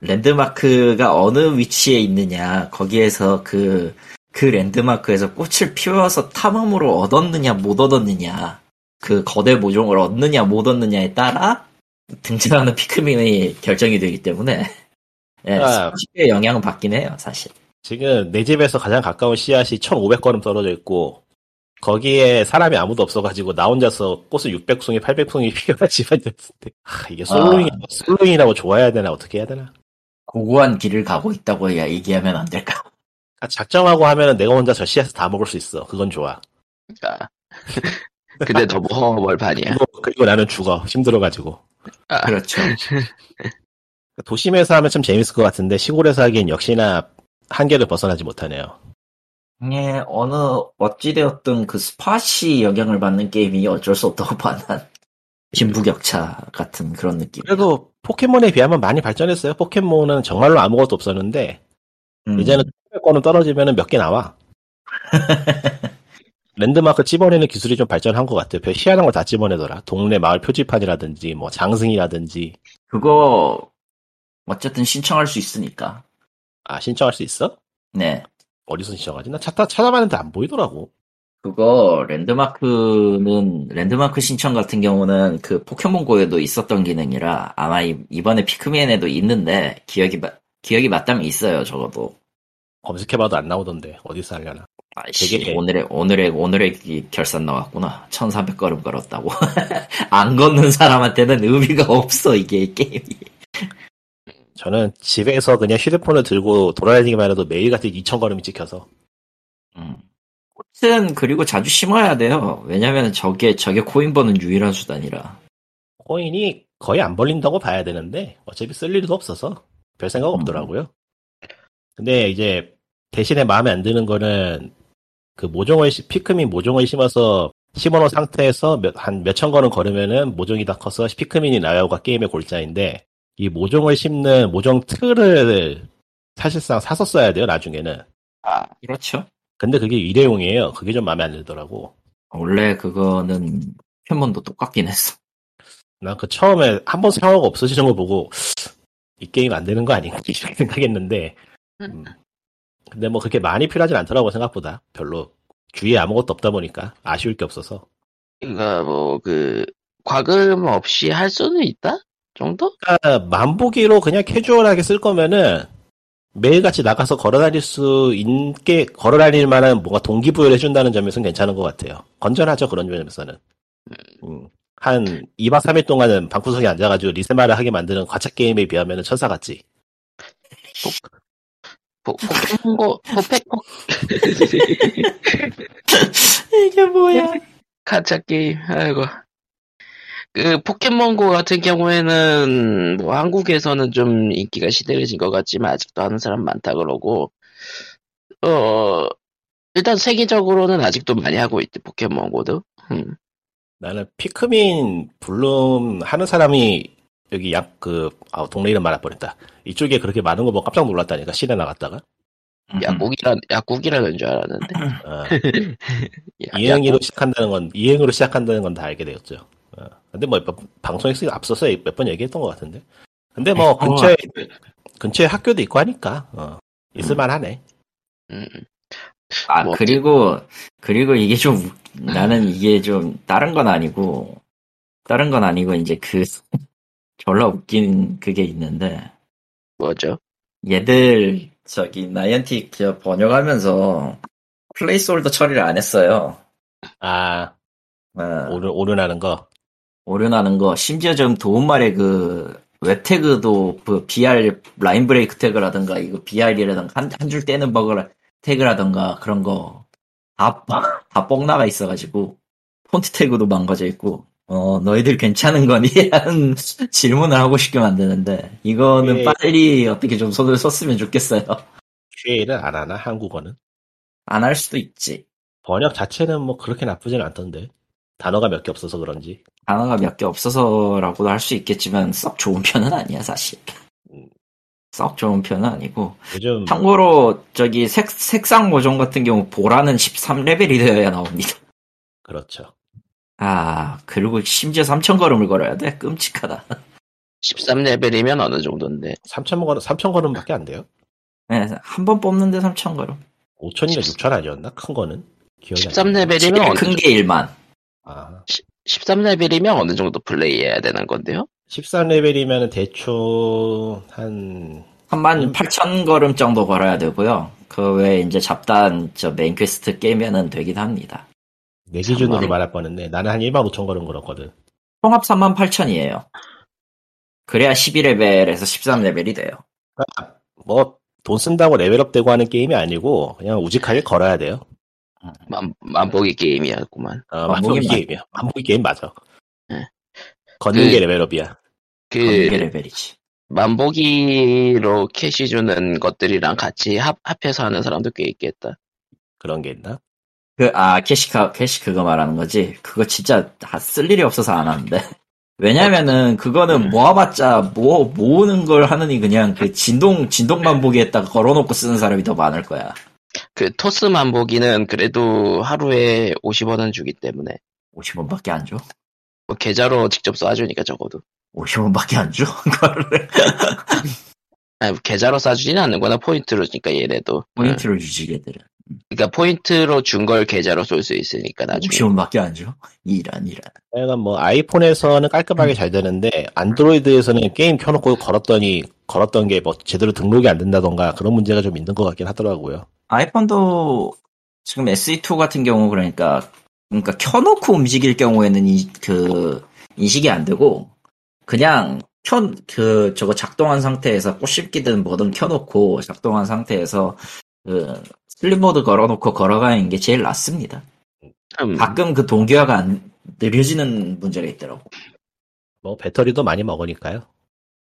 랜드마크가 어느 위치에 있느냐. 거기에서 그그 랜드마크에서 꽃을 피워서 탐험으로 얻었느냐 못 얻었느냐. 그 거대 모종을 얻느냐 못 얻느냐에 따라 등장하는 피크민이 결정이 되기 때문에. 예, 아. 스포츠의 영향은 받긴 해요 사실. 지금 내 집에서 가장 가까운 씨앗이 1,500걸음 떨어져 있고 거기에 사람이 아무도 없어가지고 나 혼자서 꽃을 600송이 800송이 피워야 집안 됐는데 아, 이게 솔로잉 솔로잉이라고 좋아해야 되나 어떻게 해야 되나? 고고한 길을 가고 있다고 야 얘기하면 안 될까 아, 작정하고 하면은 내가 혼자 저 씨앗을 다 먹을 수 있어. 그건 좋아. 그러니까. 근데 너무 허벌판이야. 그리고, 그리고 나는 죽어. 힘들어가지고. 아, 그렇죠 도심에서 하면 참 재밌을 것 같은데 시골에서 하기엔 역시나 한계를 벗어나지 못하네요. 예, 어느, 어찌되었든 그 스팟이 영향을 받는 게임이 어쩔 수 없다고 봐난 빈부격차 같은 그런 느낌. 그래도 포켓몬에 비하면 많이 발전했어요. 포켓몬은 정말로 아무것도 없었는데 음, 이제는 700권은 떨어지면 몇 개 나와. 랜드마크 찝어내는 기술이 좀 발전한 것 같아요. 별 희한한 걸 다 찝어내더라. 동네 마을 표지판이라든지 뭐 장승이라든지 그거, 어쨌든 신청할 수 있으니까. 아 신청할 수 있어? 네. 어디서 신청하지? 나 찾다 찾아봤는데 안 보이더라고. 그거, 랜드마크는, 랜드마크 신청 같은 경우는 그 포켓몬고에도 있었던 기능이라 아마 이- 이번에 피크민에도 있는데, 기억이, 맞- 기억이 맞다면 있어요, 적어도. 검색해봐도 안 나오던데 어디서 하려나. 아이씨, 되게- 오늘의, 오늘의, 오늘의 이 결산 나왔구나. 1300걸음 걸었다고. 안 걷는 사람한테는 의미가 없어, 이게, 게임이. 저는 집에서 그냥 휴대폰을 들고 돌아다니기만 해도 매일같이 2,000걸음이 찍혀서. 음. 꽃은 그리고 자주 심어야 돼요. 왜냐면 저게, 저게 코인 버는 유일한 수단이라. 코인이 거의 안 벌린다고 봐야 되는데, 어차피 쓸 일도 없어서 별 생각 음. 없더라고요. 근데 이제 대신에 마음에 안 드는 거는 그 모종을, 시- 피크민 모종을 심어서 심어놓은 상태에서 몇, 한 몇천 걸음 걸으면은 모종이 다 커서 피크민이 나오가 게임의 골자인데, 이 모종을 심는 모종 틀을 사실상 사서 써야 돼요, 나중에는. 아, 그렇죠. 근데 그게 일회용이에요. 그게 좀 마음에 안 들더라고. 원래 그거는 포켓몬도 똑같긴 했어. 난 그 처음에 한번 사용하고 없어지는 걸 보고 이 게임 안 되는 거 아닌가 이렇게 생각했는데 음. 근데 뭐 그렇게 많이 필요하진 않더라고 생각보다 별로 주위에 아무것도 없다 보니까 아쉬울 게 없어서 그러니까 뭐 그 과금 없이 할 수는 있다 정도? 그러니까 만보기로 그냥 캐주얼하게 쓸 거면은 매일같이 나가서 걸어다닐 수 있게 걸어다닐 만한 뭔가 동기부여를 해준다는 점에서는 괜찮은 것 같아요. 건전하죠 그런 점에서는. 음. 한 2박 3일 동안은 방구석에 앉아가지고 리세마를 하게 만드는 과차 게임에 비하면 천사 같지 포, 포켓몬고 포페코 이게 뭐야? 가짜 게임. 아이고 그 포켓몬고 같은 경우에는 뭐 한국에서는 좀 인기가 시들해진 것 같지만 아직도 하는 사람 많다 그러고 어 일단 세계적으로는 아직도 많이 하고 있대 포켓몬고도. 음. 나는 피크민 블룸 하는 사람이 여기 약 그 아, 동네 이름 뻔했다. 이쪽에 그렇게 많은 거 보고 깜짝 놀랐다니까 시내 나갔다가 음. 약국이라 약국이라는 줄 알았는데. 어, 야, 이행으로? 시작한다는 건 이행으로 시작한다는 건 다 알게 되었죠. 어, 근데 뭐 몇- 방송에서 앞서서 몇 번 얘기했던 것 같은데. 근데 뭐 근처에 근처에 학교도 있고 하니까 어, 있을만 하네. 음. 아 뭐 그리고 그리고 이게 좀 웃- 나는 이게 좀 다른 건 아니고 다른 건 아니고 이제 그 졸라 웃긴 그게 있는데 뭐죠? 얘들 저기 나이언틱 저 번역하면서 placeholder 처리를 안 했어요. 아 어, 오류 오류나는 거. 오류나는 거 심지어 좀 도움말에 그 웹태그도 그 BR line break 태그라든가 이거 BR이라든가 한 한 줄 떼는 버그 태그라든가 그런 거다다 뽕나가 있어가지고 폰트 태그도 망가져 있고 어 너희들 괜찮은 거니? 하는 질문을 하고 싶게 만드는데 이거는 예. 빨리 어떻게 좀 손을 썼으면 좋겠어요. QA를 안 하나 한국어는 안 할 수도 있지. 번역 자체는 뭐 그렇게 나쁘진 않던데 단어가 몇 개 없어서 그런지. 단어가 몇 개 없어서라고도 할 수 있겠지만 썩 좋은 편은 아니야 사실. 썩 좋은 편은 아니고 요즘 참고로 저기 색, 색상 모종 같은 경우 보라는 13레벨이 되어야 나옵니다. 그렇죠. 아 그리고 심지어 3천 걸음을 걸어야 돼 끔찍하다. 13레벨이면 어느 정도인데. 3천 걸음 3천 걸음밖에 안 돼요. 네, 한 번 뽑는데 3천 걸음. 5천이나 6천 아니었나? 큰 거는 기억이 안 나. 13레벨이면 어느 큰게 1만. 아 13레벨이면 어느 정도 플레이해야 되는 건데요? 13레벨이면 대충 한 3만 8천 걸음 정도 걸어야 되고요. 그 외에 이제 잡다한 저 main quest 깨면은 되긴 합니다. 내 기준으로 참말로. 말할 뻔했네. 나는 한 1만 5천 걸음 걸었거든. 통합 3만 8천이에요. 그래야 12레벨에서 13레벨이 돼요. 뭐돈 쓴다고 레벨업 되고 하는 게임이 아니고 그냥 우직하게 걸어야 돼요. 만, 만보기 게임이었구만. 어, 만보기 만보기 맞- 게임이야. 만보기 게임 맞아. 네. 걷는 그- 게 레벨업이야. 그, 이게 레벨이지. 만보기로 캐시 주는 것들이랑 같이 합, 합해서 하는 사람도 꽤 있겠다. 그런 게 있나? 그, 아, 캐시카, 캐시 그거 말하는 거지? 그거 진짜 다 쓸 일이 없어서 안 하는데. 왜냐면은, 그거는 모아봤자, 모, 모으는 걸 하느니 그냥 그 진동, 진동 만 보기에다가 걸어놓고 쓰는 사람이 더 많을 거야. 그 토스 만보기는 그래도 하루에 50원은 주기 때문에 50원밖에 안 줘? 뭐 계좌로 직접 쏴주니까 적어도 50원밖에 안 줘? 아니 계좌로 쏴주지는 않는구나 포인트로 주니까 얘네도 포인트를 주지, 얘들은. 응. 그러니까 포인트로 준 걸 계좌로 쏠 수 있으니까 나중에 50원밖에 안 줘? 이란, 이란. 약간 뭐 아이폰에서는 깔끔하게 잘 되는데 안드로이드에서는 게임 켜놓고 걸었더니 걸었던 게 뭐 제대로 등록이 안 된다던가 그런 문제가 좀 있는 것 같긴 하더라고요. 아이폰도 지금 SE2 같은 경우 그러니까 그러니까 켜놓고 움직일 경우에는 이 그 인식이 안 되고 그냥 켜 그 저거 작동한 상태에서 꽃심기든 뭐든 켜놓고 작동한 상태에서 그 슬립 모드 걸어놓고 걸어가는 게 제일 낫습니다. 음, 가끔 그 동기화가 안 느려지는 문제가 있더라고. 뭐 배터리도 많이 먹으니까요.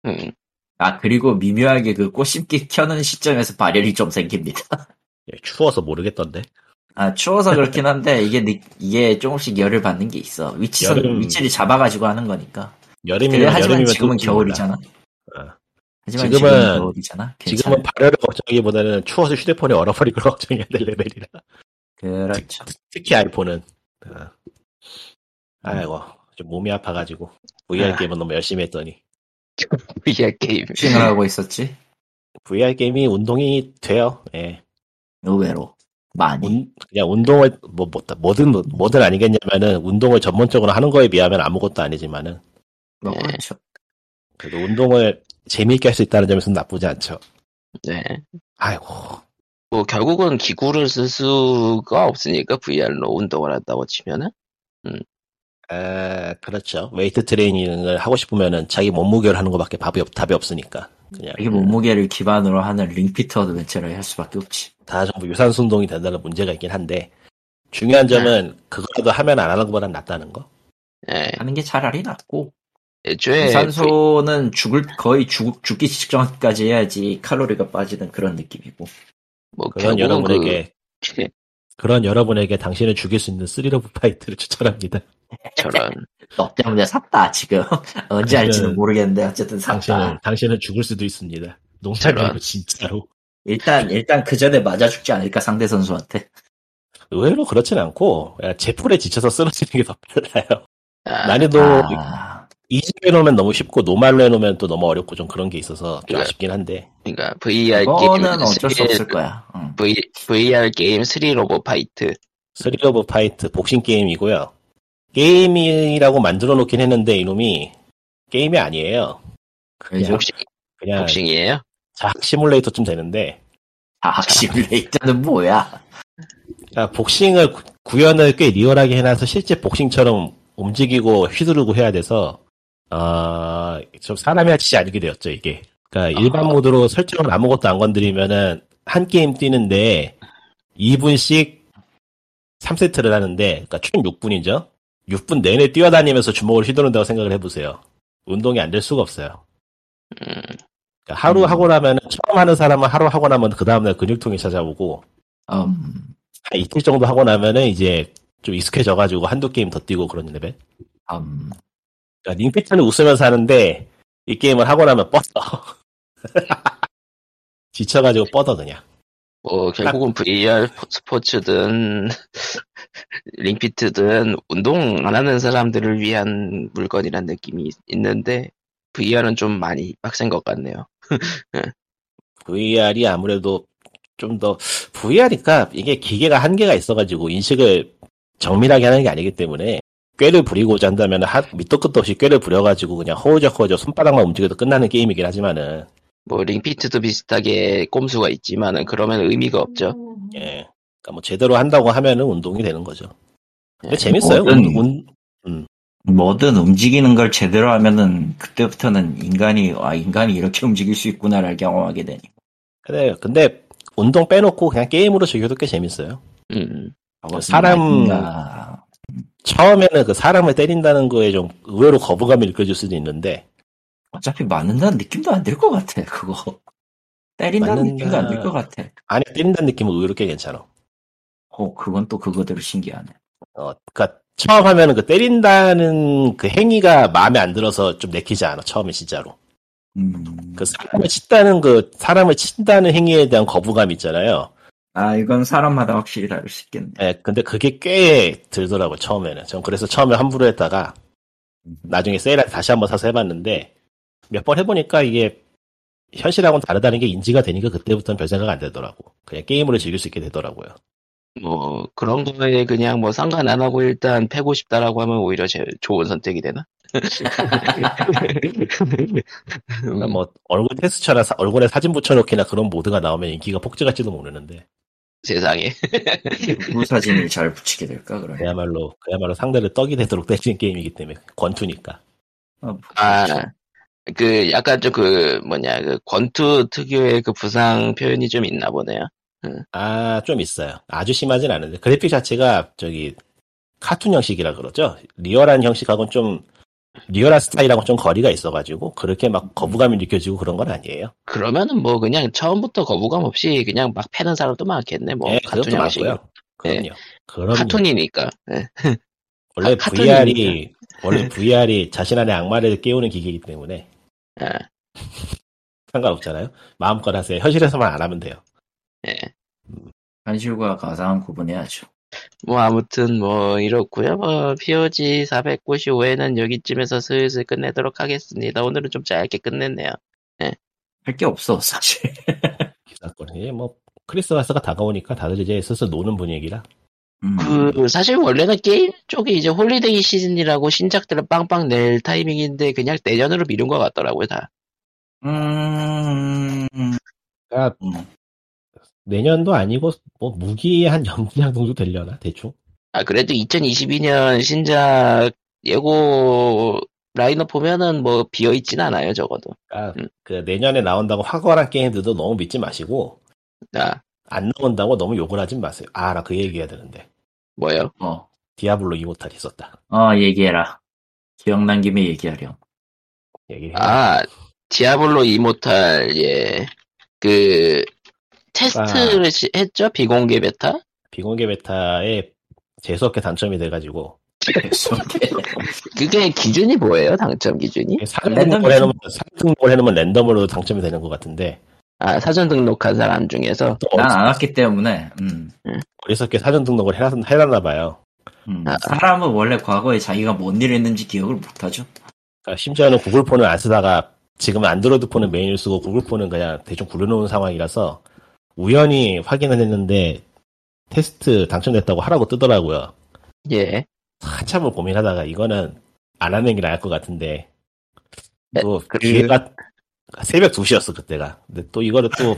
음. 아 그리고 미묘하게 그 꽃심기 켜는 시점에서 발열이 좀 생깁니다. 예, 추워서 모르겠던데. 아, 추워서 그렇긴 한데, 이게, 느- 이게 조금씩 열을 받는 게 있어. 위치선, 여름- 위치를 잡아가지고 하는 거니까. 여름이면 하지만 여름이면 지금은. 겨울이잖아. 어. 하지만 지금은- 지금은. 지금은 발열을 걱정하기보다는 추워서 휴대폰이 얼어버릴 걸 걱정해야 될 레벨이라. 그렇죠. 특 히 아이폰은. 어. 아이고 좀 몸이 아파가지고 VR 아. 게임은 너무 열심히 했더니 VR 게임 싱을 하고 있었지. VR 게임이 운동이 돼요. 예. 의외로. 많이. 운- 그냥 운동을 뭐, 뭐 뭐든 뭐든 아니겠냐면은 운동을 전문적으로 하는 거에 비하면 아무것도 아니지만은 뭐, 네. 그렇죠. 그래도 운동을 재미있게 할 수 있다는 점에서는 나쁘지 않죠. 네. 아이고 뭐 결국은 기구를 쓸 수가 없으니까 VR로 운동을 한다고 치면은 아, 그렇죠. 웨이트 트레이닝을 하고 싶으면은 자기 몸무게를 하는 것밖에 답이, 없, 답이 없으니까. 그냥 이게 몸무게를 기반으로 하는 링피트 어드벤처를 할 수밖에 없지. 다 전부 유산소 운동이 된다는 문제가 있긴 한데 중요한 점은 그거라도 하면 안 하는 것보단 낫다는 거. 예. 하는 게 차라리 낫고 애초에 산소는 죽을 거의 죽, 죽기 직전까지 해야지 칼로리가 빠지는 그런 느낌이고 뭐 그런 여러분에게 그 그런 여러분에게 당신을 죽일 수 있는 스리러브 파이트를 추천합니다. 저런 너 때문에 샀다 지금 언제 할지는 모르겠는데 어쨌든 샀다 당신은 당신은 죽을 수도 있습니다. 아니고 진짜로. 일단 일단 그 전에 맞아 죽지 않을까 상대 선수한테 의외로 그렇진 않고 그냥 제풀에 지쳐서 쓰러지는 게 더 빨라요. 아, 난이도 아, easy로 해놓으면 너무 쉽고 normal로 해놓으면 또 너무 어렵고 좀 그런 게 있어서 좀 네. 아쉽긴 한데 그러니까 VR 그거는 게임 어쩔 수 없을 거야 응. V, VR 게임 Thrill of the Fight Thrill of the Fight 복싱 게임이고요. 게임이라고 만들어 놓긴 했는데 이놈이 게임이 아니에요. 그죠? 복싱 그냥 복싱이에요? 자학 시뮬레이터쯤 되는데 과학 시뮬레이터는 뭐야 그러니까 복싱을 구- 구현을 꽤 리얼하게 해놔서 실제 복싱처럼 움직이고 휘두르고 해야 돼서 어, 좀 사람이 할 짓이 아니게 되었죠 이게. 그러니까 일반 모드로 설정을 아무것도 안 건드리면은 한 게임 뛰는데 2분씩 3세트를 하는데 그러니까 총 6분이죠. 6분 내내 뛰어다니면서 주먹을 휘두른다고 생각을 해보세요. 운동이 안 될 수가 없어요. 음, 그러니까 하루 음. 하고 나면 처음 하는 사람은 하루 하고 나면 그 다음날 근육통이 찾아오고 음, 한 이틀 정도 하고 나면은 이제 좀 익숙해져가지고 한두 게임 더 뛰고 그런 레벨. 음. 그러니까 링피트는 웃으면서 하는데 이 게임을 하고 나면 뻗어. 지쳐가지고 뻗어 그냥. 뭐 결국은 VR 스포츠든 링피트든 운동 안 하는 사람들을 위한 물건이란 느낌이 있는데 VR은 좀 많이 빡센 것 같네요. VR이 아무래도 좀 더 VR이니까 이게 기계가 한계가 있어가지고 인식을 정밀하게 하는 게 아니기 때문에 꾀를 부리고자 한다면 하, 밑도 끝도 없이 꾀를 부려가지고 그냥 허우적 허우적 손바닥만 움직여도 끝나는 게임이긴 하지만은 뭐 링피트도 비슷하게 꼼수가 있지만은 그러면 의미가 없죠. 예. 그러니까 뭐 제대로 한다고 하면은 운동이 되는 거죠. 근데 예. 재밌어요. 뭐든- 운- 운- 뭐든 움직이는 걸 제대로 하면은 그때부터는 인간이 아 인간이 이렇게 움직일 수 있구나를 경험하게 되니 근데, 근데 운동 빼놓고 그냥 게임으로 즐겨도 꽤 재밌어요. 음, 사람- 아닌가. 처음에는 그 사람을 때린다는 거에 좀 의외로 거부감이 느껴질 수도 있는데 어차피 맞는다는 느낌도 안 들 것 같아 그거 때린다는 맞는다. 느낌도 안 들 것 같아 안에 때린다는 느낌은 의외로 꽤 괜찮아. 어 그건 또 그거대로 신기하네 어, 그니까 처음 하면은 그 때린다는 그 행위가 마음에 안 들어서 좀 내키지 않아. 처음에 진짜로. 음. 그 사람을 친다는 그 사람을 친다는 행위에 대한 거부감 있잖아요. 아 이건 사람마다 확실히 다를 수 있겠네 예, 근데 그게 꽤 들더라고 처음에는. 전 그래서 처음에 함부로 했다가 나중에 세일할 때 다시 한번 사서 해봤는데 몇 번 해보니까 이게 현실하고는 다르다는 게 인지가 되니까 그때부터는 별 생각 안 되더라고. 그냥 게임으로 즐길 수 있게 되더라고요. 뭐 그런 거에 그냥 뭐 상관 안 하고 일단 패고 싶다라고 하면 오히려 제일 좋은 선택이 되나? 그러니까 뭐 얼굴 텍스처나 사- 얼굴에 사진 붙여놓기나 그런 모드가 나오면 인기가 폭증할지도 모르는데 세상에. 누구 사진을 잘 붙이게 될까 그러면 그야말로 그야말로 상대를 떡이 되도록 때리는 게임이기 때문에 권투니까. 어, 아, 그 약간 좀 그 뭐냐 그 권투 특유의 그 부상 표현이 좀 있나 보네요. 아, 좀 있어요. 아주 심하진 않은데 그래픽 자체가 저기 카툰 형식이라 그러죠. 리얼한 형식하고는 좀 리얼한 스타일하고 좀 거리가 있어가지고 그렇게 막 거부감이 느껴지고 그런 건 아니에요. 그러면은 뭐 그냥 처음부터 거부감 없이 그냥 막 패는 사람도 많겠네. 뭐 예, 카툰 그것도 형식. 맞고요. 그럼요. 그럼요. 카툰이니까. 예. 원래 아, VR이 원래 VR이 자신 안에 악마를 깨우는 기계이기 때문에 예. 상관없잖아요. 마음껏 하세요. 현실에서만 안 하면 돼요. 예. 현실과 가상은 구분해야죠 뭐 아무튼 뭐 이렇고요. 뭐 POG 495회는 여기쯤에서 슬슬 끝내도록 하겠습니다. 오늘은 좀 짧게 끝냈네요. 할게 없어 사실 기사건이 뭐 크리스마스가 다가오니까 다들 이제 슬슬 노는 분위기라. 음. 그 사실 원래는 게임 쪽이 이제 holiday 시즌이라고 신작들을 빵빵 낼 타이밍인데 그냥 내년으로 미룬 것 같더라고요 다. 음... 그러니까 음. 내년도 아니고 뭐 무기의 한 연기량 정도 되려나 대충. 아 그래도 2022년 신작 예고 라인업 보면은 뭐 비어 있진 않아요 적어도. 그러니까 음. 그 내년에 나온다고 확고한 게임들도 너무 믿지 마시고 아 안 나온다고 너무 욕을 하진 마세요. 아 나 그 얘기해야 되는데 뭐요? 어. 디아블로 이모탈 있었다. 어 얘기해라 기억난 김에 얘기하렴. 얘기해. 아, 디아블로 이모탈, 예. 그, 테스트를 시- 했죠? 비공개 베타? 비공개 베타에 재수없게 당첨이 돼가지고 그게 기준이 뭐예요? 당첨 기준이? 사전 랜덤이죠. 등록을 해놓으면 사전 등록을 해놓으면 랜덤으로 당첨이 되는 것 같은데 아, 사전 등록한 사람 중에서. 또난안 왔기 때문에, 음. 어리석게 사전 등록을 해놨, 해놨나 봐요. 음. 아. 사람은 원래 과거에 자기가 뭔 일을 했는지 기억을 못하죠. 그러니까 심지어는 구글 폰을 안 쓰다가 지금은 안드로이드 폰은 메인을 쓰고 구글 폰은 그냥 대충 굴려놓은 상황이라서 우연히 확인을 했는데 테스트 당첨됐다고 하라고 뜨더라고요. 예. 한참을 고민하다가 이거는 안 하는 게 나을 것 같은데 또 그- 기회가 새벽 2시였어 그때가. 근데 또 이거를 또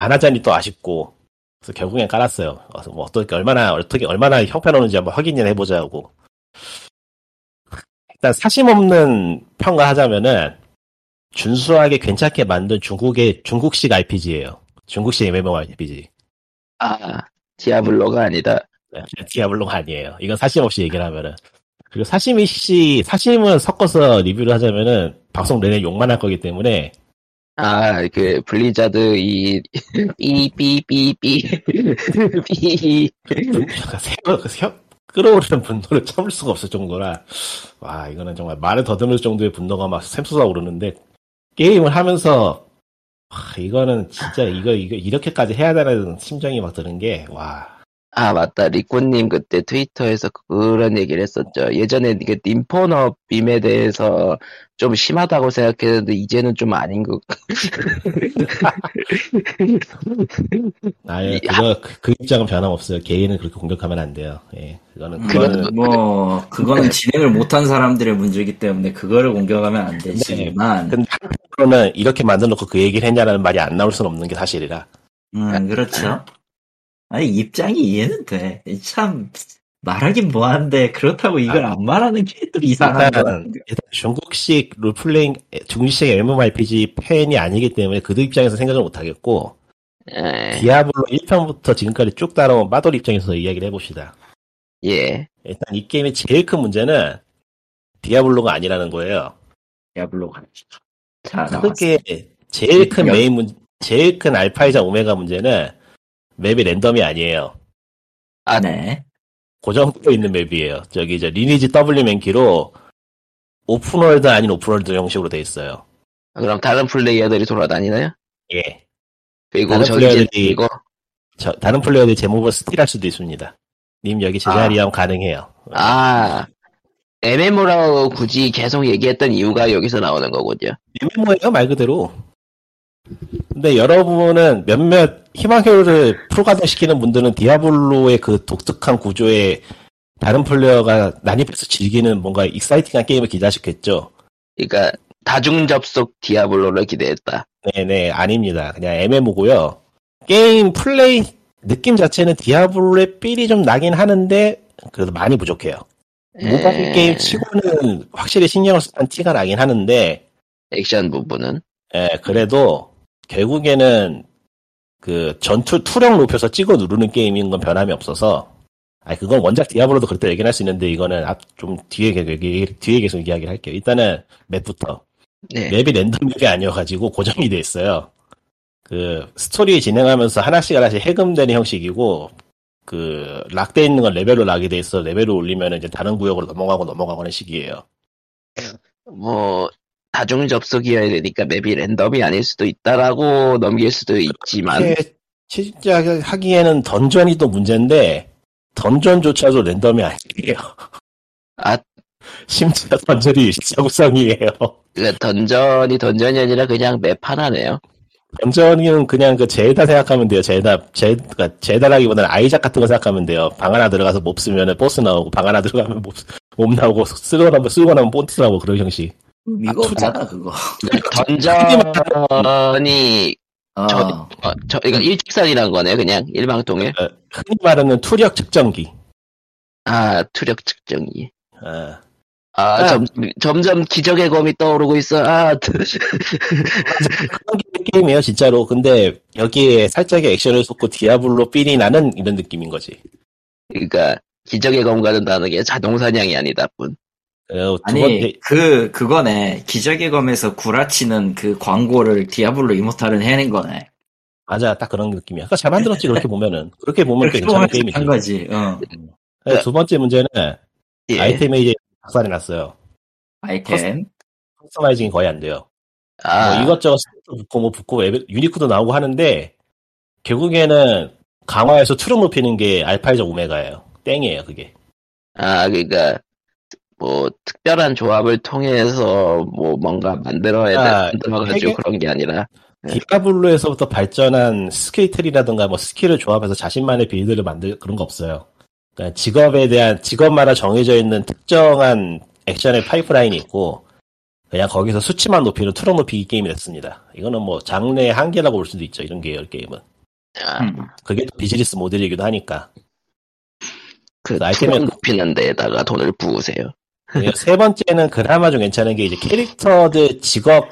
안 하자니 또 아쉽고 그래서 결국엔 깔았어요. 그래서 뭐 어떻게 얼마나 어떻게 얼마나 형편없는지 한번 확인을 해보자고. 일단 사심 없는 평가하자면은 준수하게 괜찮게 만든 중국의 중국식 RPG예요. 중국식 MMORPG. 아, 디아블로가 아니다. 네, 디아블로가 아니에요. 이건 사심 없이 얘기를 하면은. 그리고 사심이 씨, 사심은 섞어서 리뷰를 하자면은 방송 내내 욕만 할 거기 때문에 아, 그, 블리자드, 이, 삐삐삐삐, 삐, 세- 세- 끌어오르는 분노를 참을 수가 없을 정도라 와 이거는 정말 말을 더듬을 정도의 분노가 막 샘솟아 오르는데 게임을 하면서 와 이거는 진짜 이거 이거 이렇게까지 해야 되는 심정이 막 드는 게 와 아, 맞다. 리꼬님 그때 트위터에서 그런 얘기를 했었죠. 예전에 그 인포너 빔에 대해서 좀 심하다고 생각했는데, 이제는 좀 아닌 것, 아예 이- 그거 그, 그 입장은 변함없어요. 개인은 그렇게 공격하면 안 돼요. 예 그거는 그래도 그거는 뭐, 그거는 진행을 못한 사람들의 문제이기 때문에 그거를 공격하면 안 되지만, 근데 한편으로는 이렇게 만들어놓고 그 얘기를 했냐라는 말이 안 나올 수는 없는 게 사실이라. 음, 그렇죠. 아니, 입장이 이해는 돼. 참, 말하긴 뭐한데, 그렇다고 이걸 안 말하는 게 또 이상한 거 일단, 일단 중국식 롤플레잉, 중국식 MMORPG 팬이 아니기 때문에 그들 입장에서 생각을 못 하겠고, 에, 디아블로 1편부터 지금까지 쭉 따라온 빠돌 입장에서 이야기를 해봅시다. 예. 일단 이 게임의 제일 큰 문제는 디아블로가 아니라는 거예요. 디아블로가. 자, 그게 제일 큰 여- 메인 문, 제일 큰 알파이자 오메가 문제는 맵이 랜덤이 아니에요. 아, 네. 고정되어 있는 맵이에요. 저기 저 리니지 W 맨키로 open world 아닌 open world 형식으로 돼 있어요. 그럼 다른 플레이어들이 돌아다니나요? 예. 그리고 다른 저기 플레이어들이- 이거 저, 다른 플레이어들이 제 mob을 steal할 수도 있습니다. 님 여기 제 자리 하면 가능해요. 아 MMO라고 굳이 계속 얘기했던 이유가 여기서 나오는 거군요. MMO예요 말 그대로. 근데 여러분은 몇몇 희망회로를 풀가동시키는 분들은 디아블로의 그 독특한 구조에 다른 플레이어가 난입해서 즐기는 뭔가 exciting한 게임을 기대하셨겠죠. 그러니까 다중 접속 디아블로를 기대했다. 네네 아닙니다. 그냥 MMO고요. 게임 플레이 느낌 자체는 디아블로의 삘이 좀 나긴 하는데 그래도 많이 부족해요. 모바일 에, 게임 치고는 확실히 신경을 쓴 티가 나긴 하는데 액션 부분은 예, 그래도 결국에는 그 전투 투력 높여서 찍어 누르는 게임인 건 변함이 없어서 아 그건 원작 디아블로도 그렇다 얘기할 수 있는데 이거는 앞 좀 뒤에 계- 얘기 뒤에 계속 이야기를 할게요. 일단은 맵부터 네. 맵이 랜덤 맵이 아니어가지고 고정이 돼 있어요. 그 스토리 진행하면서 하나씩 하나씩 해금되는 형식이고 그 lock돼 있는 건 레벨로 lock이 돼 있어 레벨을 올리면 이제 다른 구역으로 넘어가고 넘어가고 하는 식이에요. 뭐 다중 접속이어야 되니까 맵이 랜덤이 아닐 수도 있다라고 넘길 수도 있지만 진짜 하기에는 던전이 또 문제인데 던전조차도 랜덤이 아니에요. 아 심지어 던전이 일자구성이에요. 그 던전이 던전이 아니라 그냥 맵 하나네요. 던전은 그냥 그 제다 생각하면 돼요. 제다 제 그러니까 제다라기보다는 아이작 같은 거 생각하면 돼요. 방 하나 들어가서 몹 쓰면은 보스 나오고 방 하나 들어가면 몹, 몹 나오고 쓰고 나면 쓰고 나면 본트 나오고 그런 형식. 의미가 아, 없잖아, 그거. 던전이 어, 저, 어, 저 이건 일직선이란 거네 그냥 일방통일. 어, 흔히 말하는 투력 측정기. 아 투력 측정기. 어, 아, 아. 점, 점점 기적의 검이 떠오르고 있어. 아, 그런 게- 게임이에요 진짜로. 근데 여기에 살짝의 액션을 쏟고 디아블로 삘이 나는 이런 느낌인 거지. 그러니까 기적의 검과는 다르게 자동 사냥이 아니다 뿐. 어, 두 아니 그 그거네 기적의 검에서 구라치는 그 광고를 디아블로 이모탈은 해낸 거네. 맞아 딱 그런 느낌이야. 그러니까 잘 만들었지 그렇게 보면은 그렇게 보면 꽤 괜찮은 게임이지. 한 거지. 어. 네, 두 번째 문제는 예. 아이템에 이제 박살이 났어요. 아이템. customizing이 거의 안 돼요. 아, 뭐 이것저것 붙고 뭐 붙고 unique도 나오고 하는데 결국에는 강화해서 투력 높이는 게 알파이자 오메가예요. 땡이에요 그게. 아, 그러니까 뭐 특별한 조합을 통해서 뭐 뭔가 만들어야 돼, 아, 만들어가지고 해결- 그런 게 아니라 네. 디아블로에서부터 발전한 skill tree라든가 뭐 스킬을 조합해서 자신만의 build를 만들 그런 거 없어요. 그러니까 직업에 대한 직업마다 정해져 있는 특정한 액션의 파이프라인이 있고 그냥 거기서 수치만 높이는 투력 높이기 게임이 됐습니다. 이거는 뭐 장르의 한계라고 볼 수도 있죠. 이런 계열 게임은. 아, 음. 그게 또 비즈니스 모델이기도 하니까. 그 투력 높이는 데에다가 돈을 부으세요. 세 번째는 그나마 좀 괜찮은 게 이제 캐릭터들 직업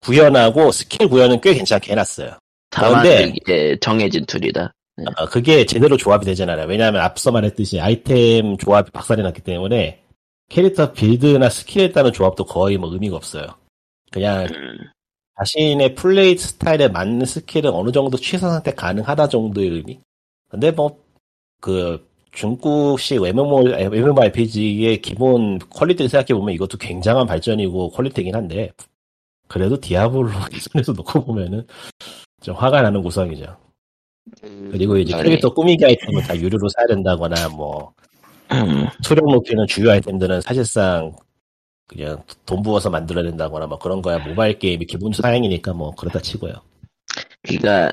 구현하고 스킬 구현은 꽤 괜찮게 해놨어요. 그런데- 이게 정해진 툴이다. 어, 그게 제대로 조합이 되진 않아요. 왜냐하면 앞서 말했듯이 아이템 조합이 박살이 났기 때문에 캐릭터 build나 스킬에 따른 조합도 거의 뭐 의미가 없어요. 그냥 음, 자신의 플레이 스타일에 맞는 스킬은 어느 정도 취사 선택 가능하다 정도의 의미? 근데 뭐, 그, 중국식 MMO, MMORPG의 기본 퀄리티를 생각해보면 이것도 굉장한 발전이고 퀄리티긴 한데, 그래도 디아블로 기준에서 놓고 보면은 좀 화가 나는 구성이죠. 그리고 이제 캐릭터 꾸미기 아이템을 다 유료로 사야 된다거나 뭐, 음, 투력 높이는 주요 아이템들은 사실상 그냥 돈 부어서 만들어야 된다거나 뭐 그런 거야 모바일 게임이 기본 사양이니까 뭐 그렇다 치고요. 그러니까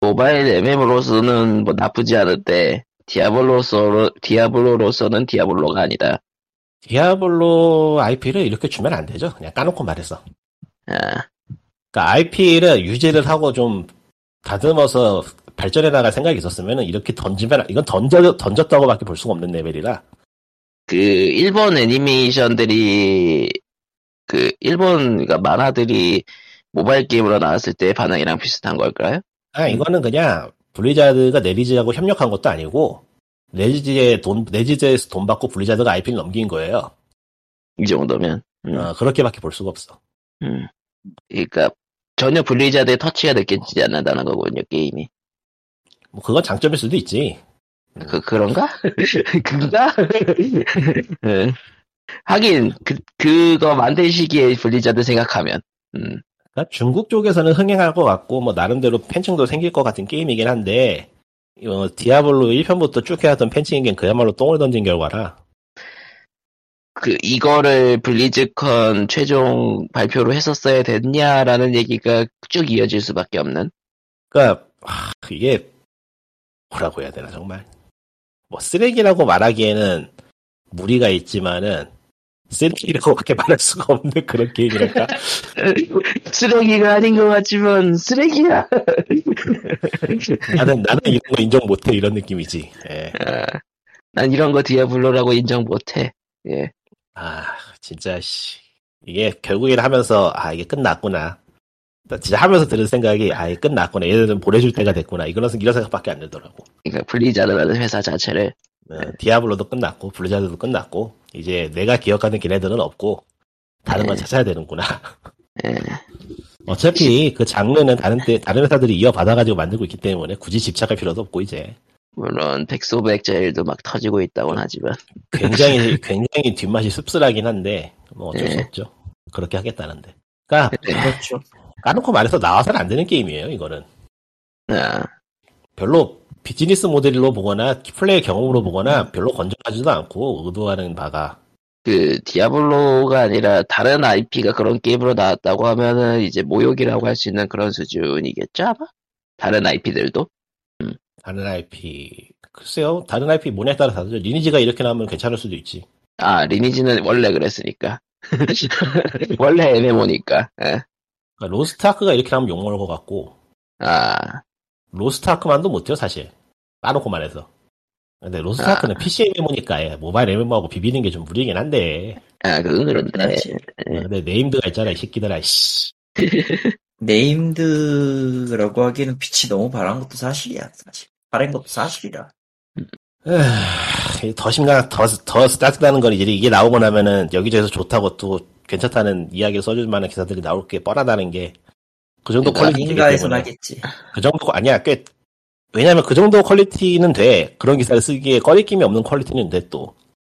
모바일 MM으로서는 뭐 나쁘지 않은데 디아블로서 디아블로로서는 디아블로가 아니다. 디아블로 IP를 이렇게 주면 안 되죠. 그냥 까놓고 말해서. 아, 그러니까 IP를 유지를 하고 좀 다듬어서 발전해 나갈 생각이 있었으면 이렇게 던지면 이건 던져 던졌다고밖에 볼 수가 없는 레벨이라. 그 일본 애니메이션들이 그 일본 그러니까 만화들이 모바일 게임으로 나왔을 때 반응이랑 비슷한 걸까요? 아 이거는 그냥 블리자드가 넷이즈하고 협력한 것도 아니고 넷이즈에 돈 넷이즈에서 돈 받고 블리자드가 IP를 넘긴 거예요. 이 정도면. 음, 어, 그렇게밖에 볼 수가 없어. 음. 그러니까 전혀 블리자드의 터치가 느껴지지 않는다는 거군요 게임이. 뭐 그건 장점일 수도 있지. 그 그런가? 그가? 예. 하긴 그 그거 만들 시기에 블리자드 생각하면. 음. 그러니까 중국 쪽에서는 흥행할 것 같고 뭐 나름대로 팬층도 생길 것 같은 게임이긴 한데 어, 디아블로 1편부터 쭉 해왔던 팬층에겐 그야말로 똥을 던진 결과라 그 이거를 블리즈컨 최종 발표로 했었어야 됐냐라는 얘기가 쭉 이어질 수밖에 없는. 그러니까 하, 이게 뭐라고 해야 되나 정말 뭐 쓰레기라고 말하기에는 무리가 있지만은 쓰레기라고밖에 말할 수가 없는 그런 게임이랄까 쓰레기가 아닌 것 같지만 쓰레기야. 나는 나는 이런 거 인정 못해 이런 느낌이지 예. 아, 난 이런 거 디아블로라고 인정 못해. 예. 아 진짜 씨 이게 결국에는 하면서 아 이게 끝났구나 나 진짜 하면서 들은 생각이 아 이게 끝났구나 얘들은 보내줄 때가 됐구나 이런 이런 생각밖에 안 들더라고 그러니까 블리자드라는 회사 자체를 어, 디아블로도 끝났고 블리자드도 끝났고 이제 내가 기억하는 걔네들은 없고 다른 건 네. 찾아야 되는구나 예. 어차피 그 장르는 다른 때 다른 회사들이 이어받아가지고 만들고 있기 때문에 굳이 집착할 필요도 없고 이제 물론 백소백제일도 막 터지고 있다고는 하지만 굉장히 굉장히 뒷맛이 씁쓸하긴 한데 뭐 어쩔 수 네. 없죠 그렇게 하겠다는데 그러니까 그렇죠. 까놓고 말해서 나와서는 안 되는 게임이에요 이거는 아, 별로 비즈니스 모델로 보거나 플레이 경험으로 보거나 별로 건전하지도 않고 의도하는 바가. 그 디아블로가 아니라 다른 IP가 그런 게임으로 나왔다고 하면은 이제 모욕이라고 할 수 있는 그런 수준이겠죠 아마? 다른 IP들도? 다른 IP 글쎄요. 다른 IP 뭐냐에 따라 다르죠 리니지가 이렇게 나오면 괜찮을 수도 있지. 아 리니지는 원래 그랬으니까. 원래 MMO니까. 예. 그러니까 로스트아크가 이렇게 나오면 욕먹을 것 같고. 아 로스트 아크만도 못해요 사실 까놓고 말해서 근데 로스트 아크는 PC MMO니까 예, 모바일 MMO하고 비비는 게 좀 무리긴 한데 아, 그건 그런데. 그렇지. 네. 근데 named가 있잖아 이 새끼들아 씨 named라고 하기에는 빛이 너무 바란 것도 사실이야, 사실. 바랜 것도 사실이라. 더 심각, 더, 더 짜증나는 건 이제 이게 나오고 나면은 여기저기서 좋다고 또 괜찮다는 이야기를 써줄 만한 기사들이 나올 게 뻔하다는 게 그 정도 그러니까 때문에 하겠지. 그 정도 아니야 꽤 왜냐면 그 정도 퀄리티는 돼 그런 기사를 쓰기에 꺼리낌이 없는 퀄리티는 돼또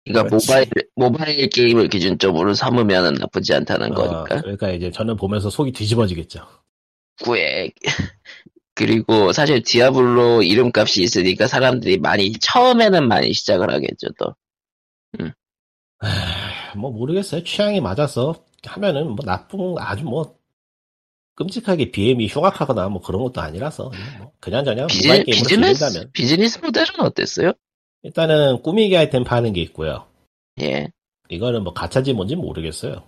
그러니까 그렇지. 모바일 모바일 게임을 기준점으로 삼으면 나쁘지 않다는 어, 거니까. 그러니까 이제 저는 보면서 속이 뒤집어지겠죠 구액. 그리고 사실 디아블로 이름값이 있으니까 사람들이 많이 처음에는 많이 시작을 하겠죠 또. 에휴, 뭐 모르겠어요 취향이 맞아서 하면은 뭐 나쁜 아주 뭐 끔찍하게 BM이 흉악하거나 뭐 그런 것도 아니라서 그냥 뭐 그냥저냥 비즈, 비즈니스 비즈니스 모델은 어땠어요? 일단은 꾸미기 아이템 파는 게 있고요 예. 이거는 뭐 가차인지 뭔지 모르겠어요.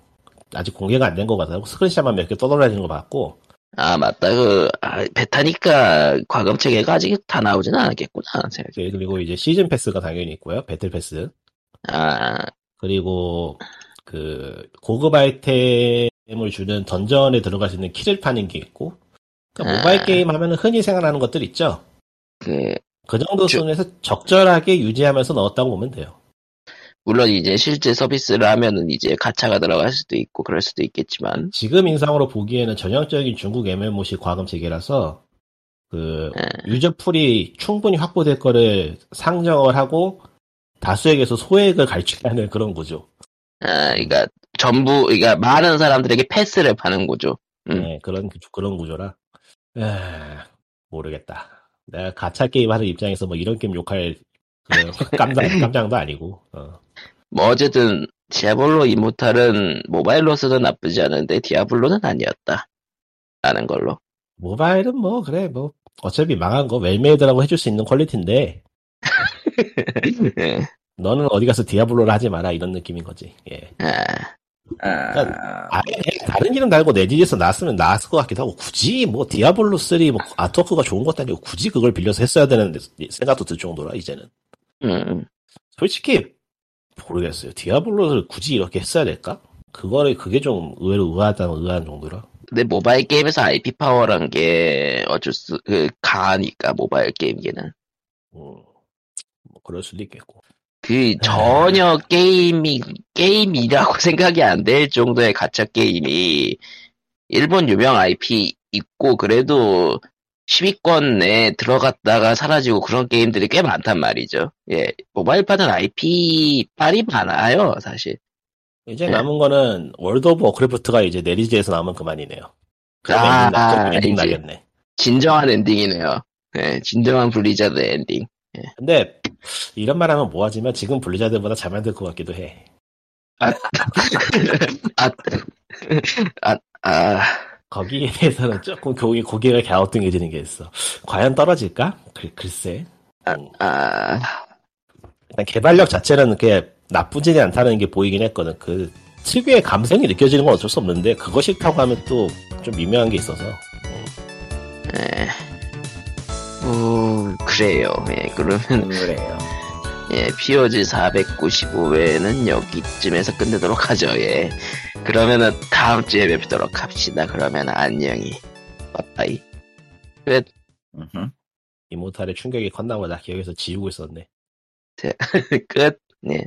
아직 공개가 안 된 것 같아요. 스크린샷만 몇 개 떠돌아다니는 거 봤고, 아 맞다 그 아, 베타니까 과금 체계가 아직 다 나오지는 않았겠구나. 생각해. 네, 그리고 이제 시즌 패스가 당연히 있고요. 배틀 패스. 아 그리고 그 고급 아이템 을 주는 던전에 들어갈 수 있는 키를 파는 게 있고, 그러니까 모바일 아. 게임 하면은 흔히 생각나는 것들 있죠. 그 그 정도 저- 수준에서 적절하게 유지하면서 넣었다고 보면 돼요. 물론 이제 실제 서비스를 하면은 이제 가차가 들어갈 수도 있고 그럴 수도 있겠지만 지금 인상으로 보기에는 전형적인 중국 MMO식 과금 체계라서 그 예. 유저 풀이 충분히 확보될 거를 상정을 하고 다수에게서 소액을 갈취하는 그런 구조. 아 그러니까 전부 그러니까 많은 사람들에게 패스를 파는 거죠. 음. 네, 그런 구- 그런 구조라. 에, 모르겠다. 내가 가차 게임 하는 입장에서 뭐 이런 게임 욕할 깜장 깜장도 아니고. 어. 뭐 어쨌든 디아블로 이모탈은 모바일로서는 나쁘지 않은데 디아블로는 아니었다. 라는 걸로. 모바일은 뭐 그래 뭐 어차피 망한 거 well-made라고 해줄 수 있는 퀄리티인데 예. 너는 어디 가서 디아블로를 하지 마라 이런 느낌인 거지. 예. 아, 아, 아예 다른 이름 달고 넷이즈에서 나왔으면 나왔을 것 같기도 하고 굳이 뭐 디아블로 3뭐 아트워크가 좋은 것도 아니고 굳이 그걸 빌려서 했어야 되는 생각도 들 정도라 이제는 음, 솔직히 모르겠어요 디아블로를 굳이 이렇게 했어야 될까? 그거를 그게 좀 의외로 의아하다는 의아한 정도라 근데 모바일 게임에서 IP 파워란 게 어쩔 수, 그, 가니까, 모바일 게임기는. 음, 뭐 그럴 수도 있겠고 그, 전혀 게임이, 게임이라고 생각이 안 될 정도의 가짜 게임이, 일본 유명 IP 있고, 그래도 10위권 내에 들어갔다가 사라지고 그런 게임들이 꽤 많단 말이죠. 예, 모바일판은 IP 빨이 많아요, 사실. 이제 네. 남은 거는 월드 오브 워크래프트가 이제 넷이즈에서 나오면 그만이네요 아, 엔딩, 나- 엔딩. 나겠네 진정한 엔딩이네요. 예, 진정한 블리자드 엔딩. 근데 이런 말 하면 뭐하지만 지금 블리자드보다 잘 만들 것 같기도 해 아, 아, 아, 거기에 대해서는 조금 고개, 고개가 갸우뚱해지는 게 있어. 과연 떨어질까? 글, 글쎄. 음, 아, 일단 개발력 자체는 그렇게 나쁘지는 않다는 게 보이긴 했거든. 그 특유의 감성이 느껴지는 건 어쩔 수 없는데 그거 싫다고 하면 또 좀 미묘한 게 있어서. 예. 오, 그래요. 예, 그러면, 그래요. 예, POG 495회는 여기쯤에서 끝내도록 하죠, 예. 그러면은 다음 주에 뵙도록 합시다. 그러면 안녕히. 빠빠이. 음흠. 이모탈의 충격이 컸나 보다. 기억에서 지우고 있었네. 끝. 네.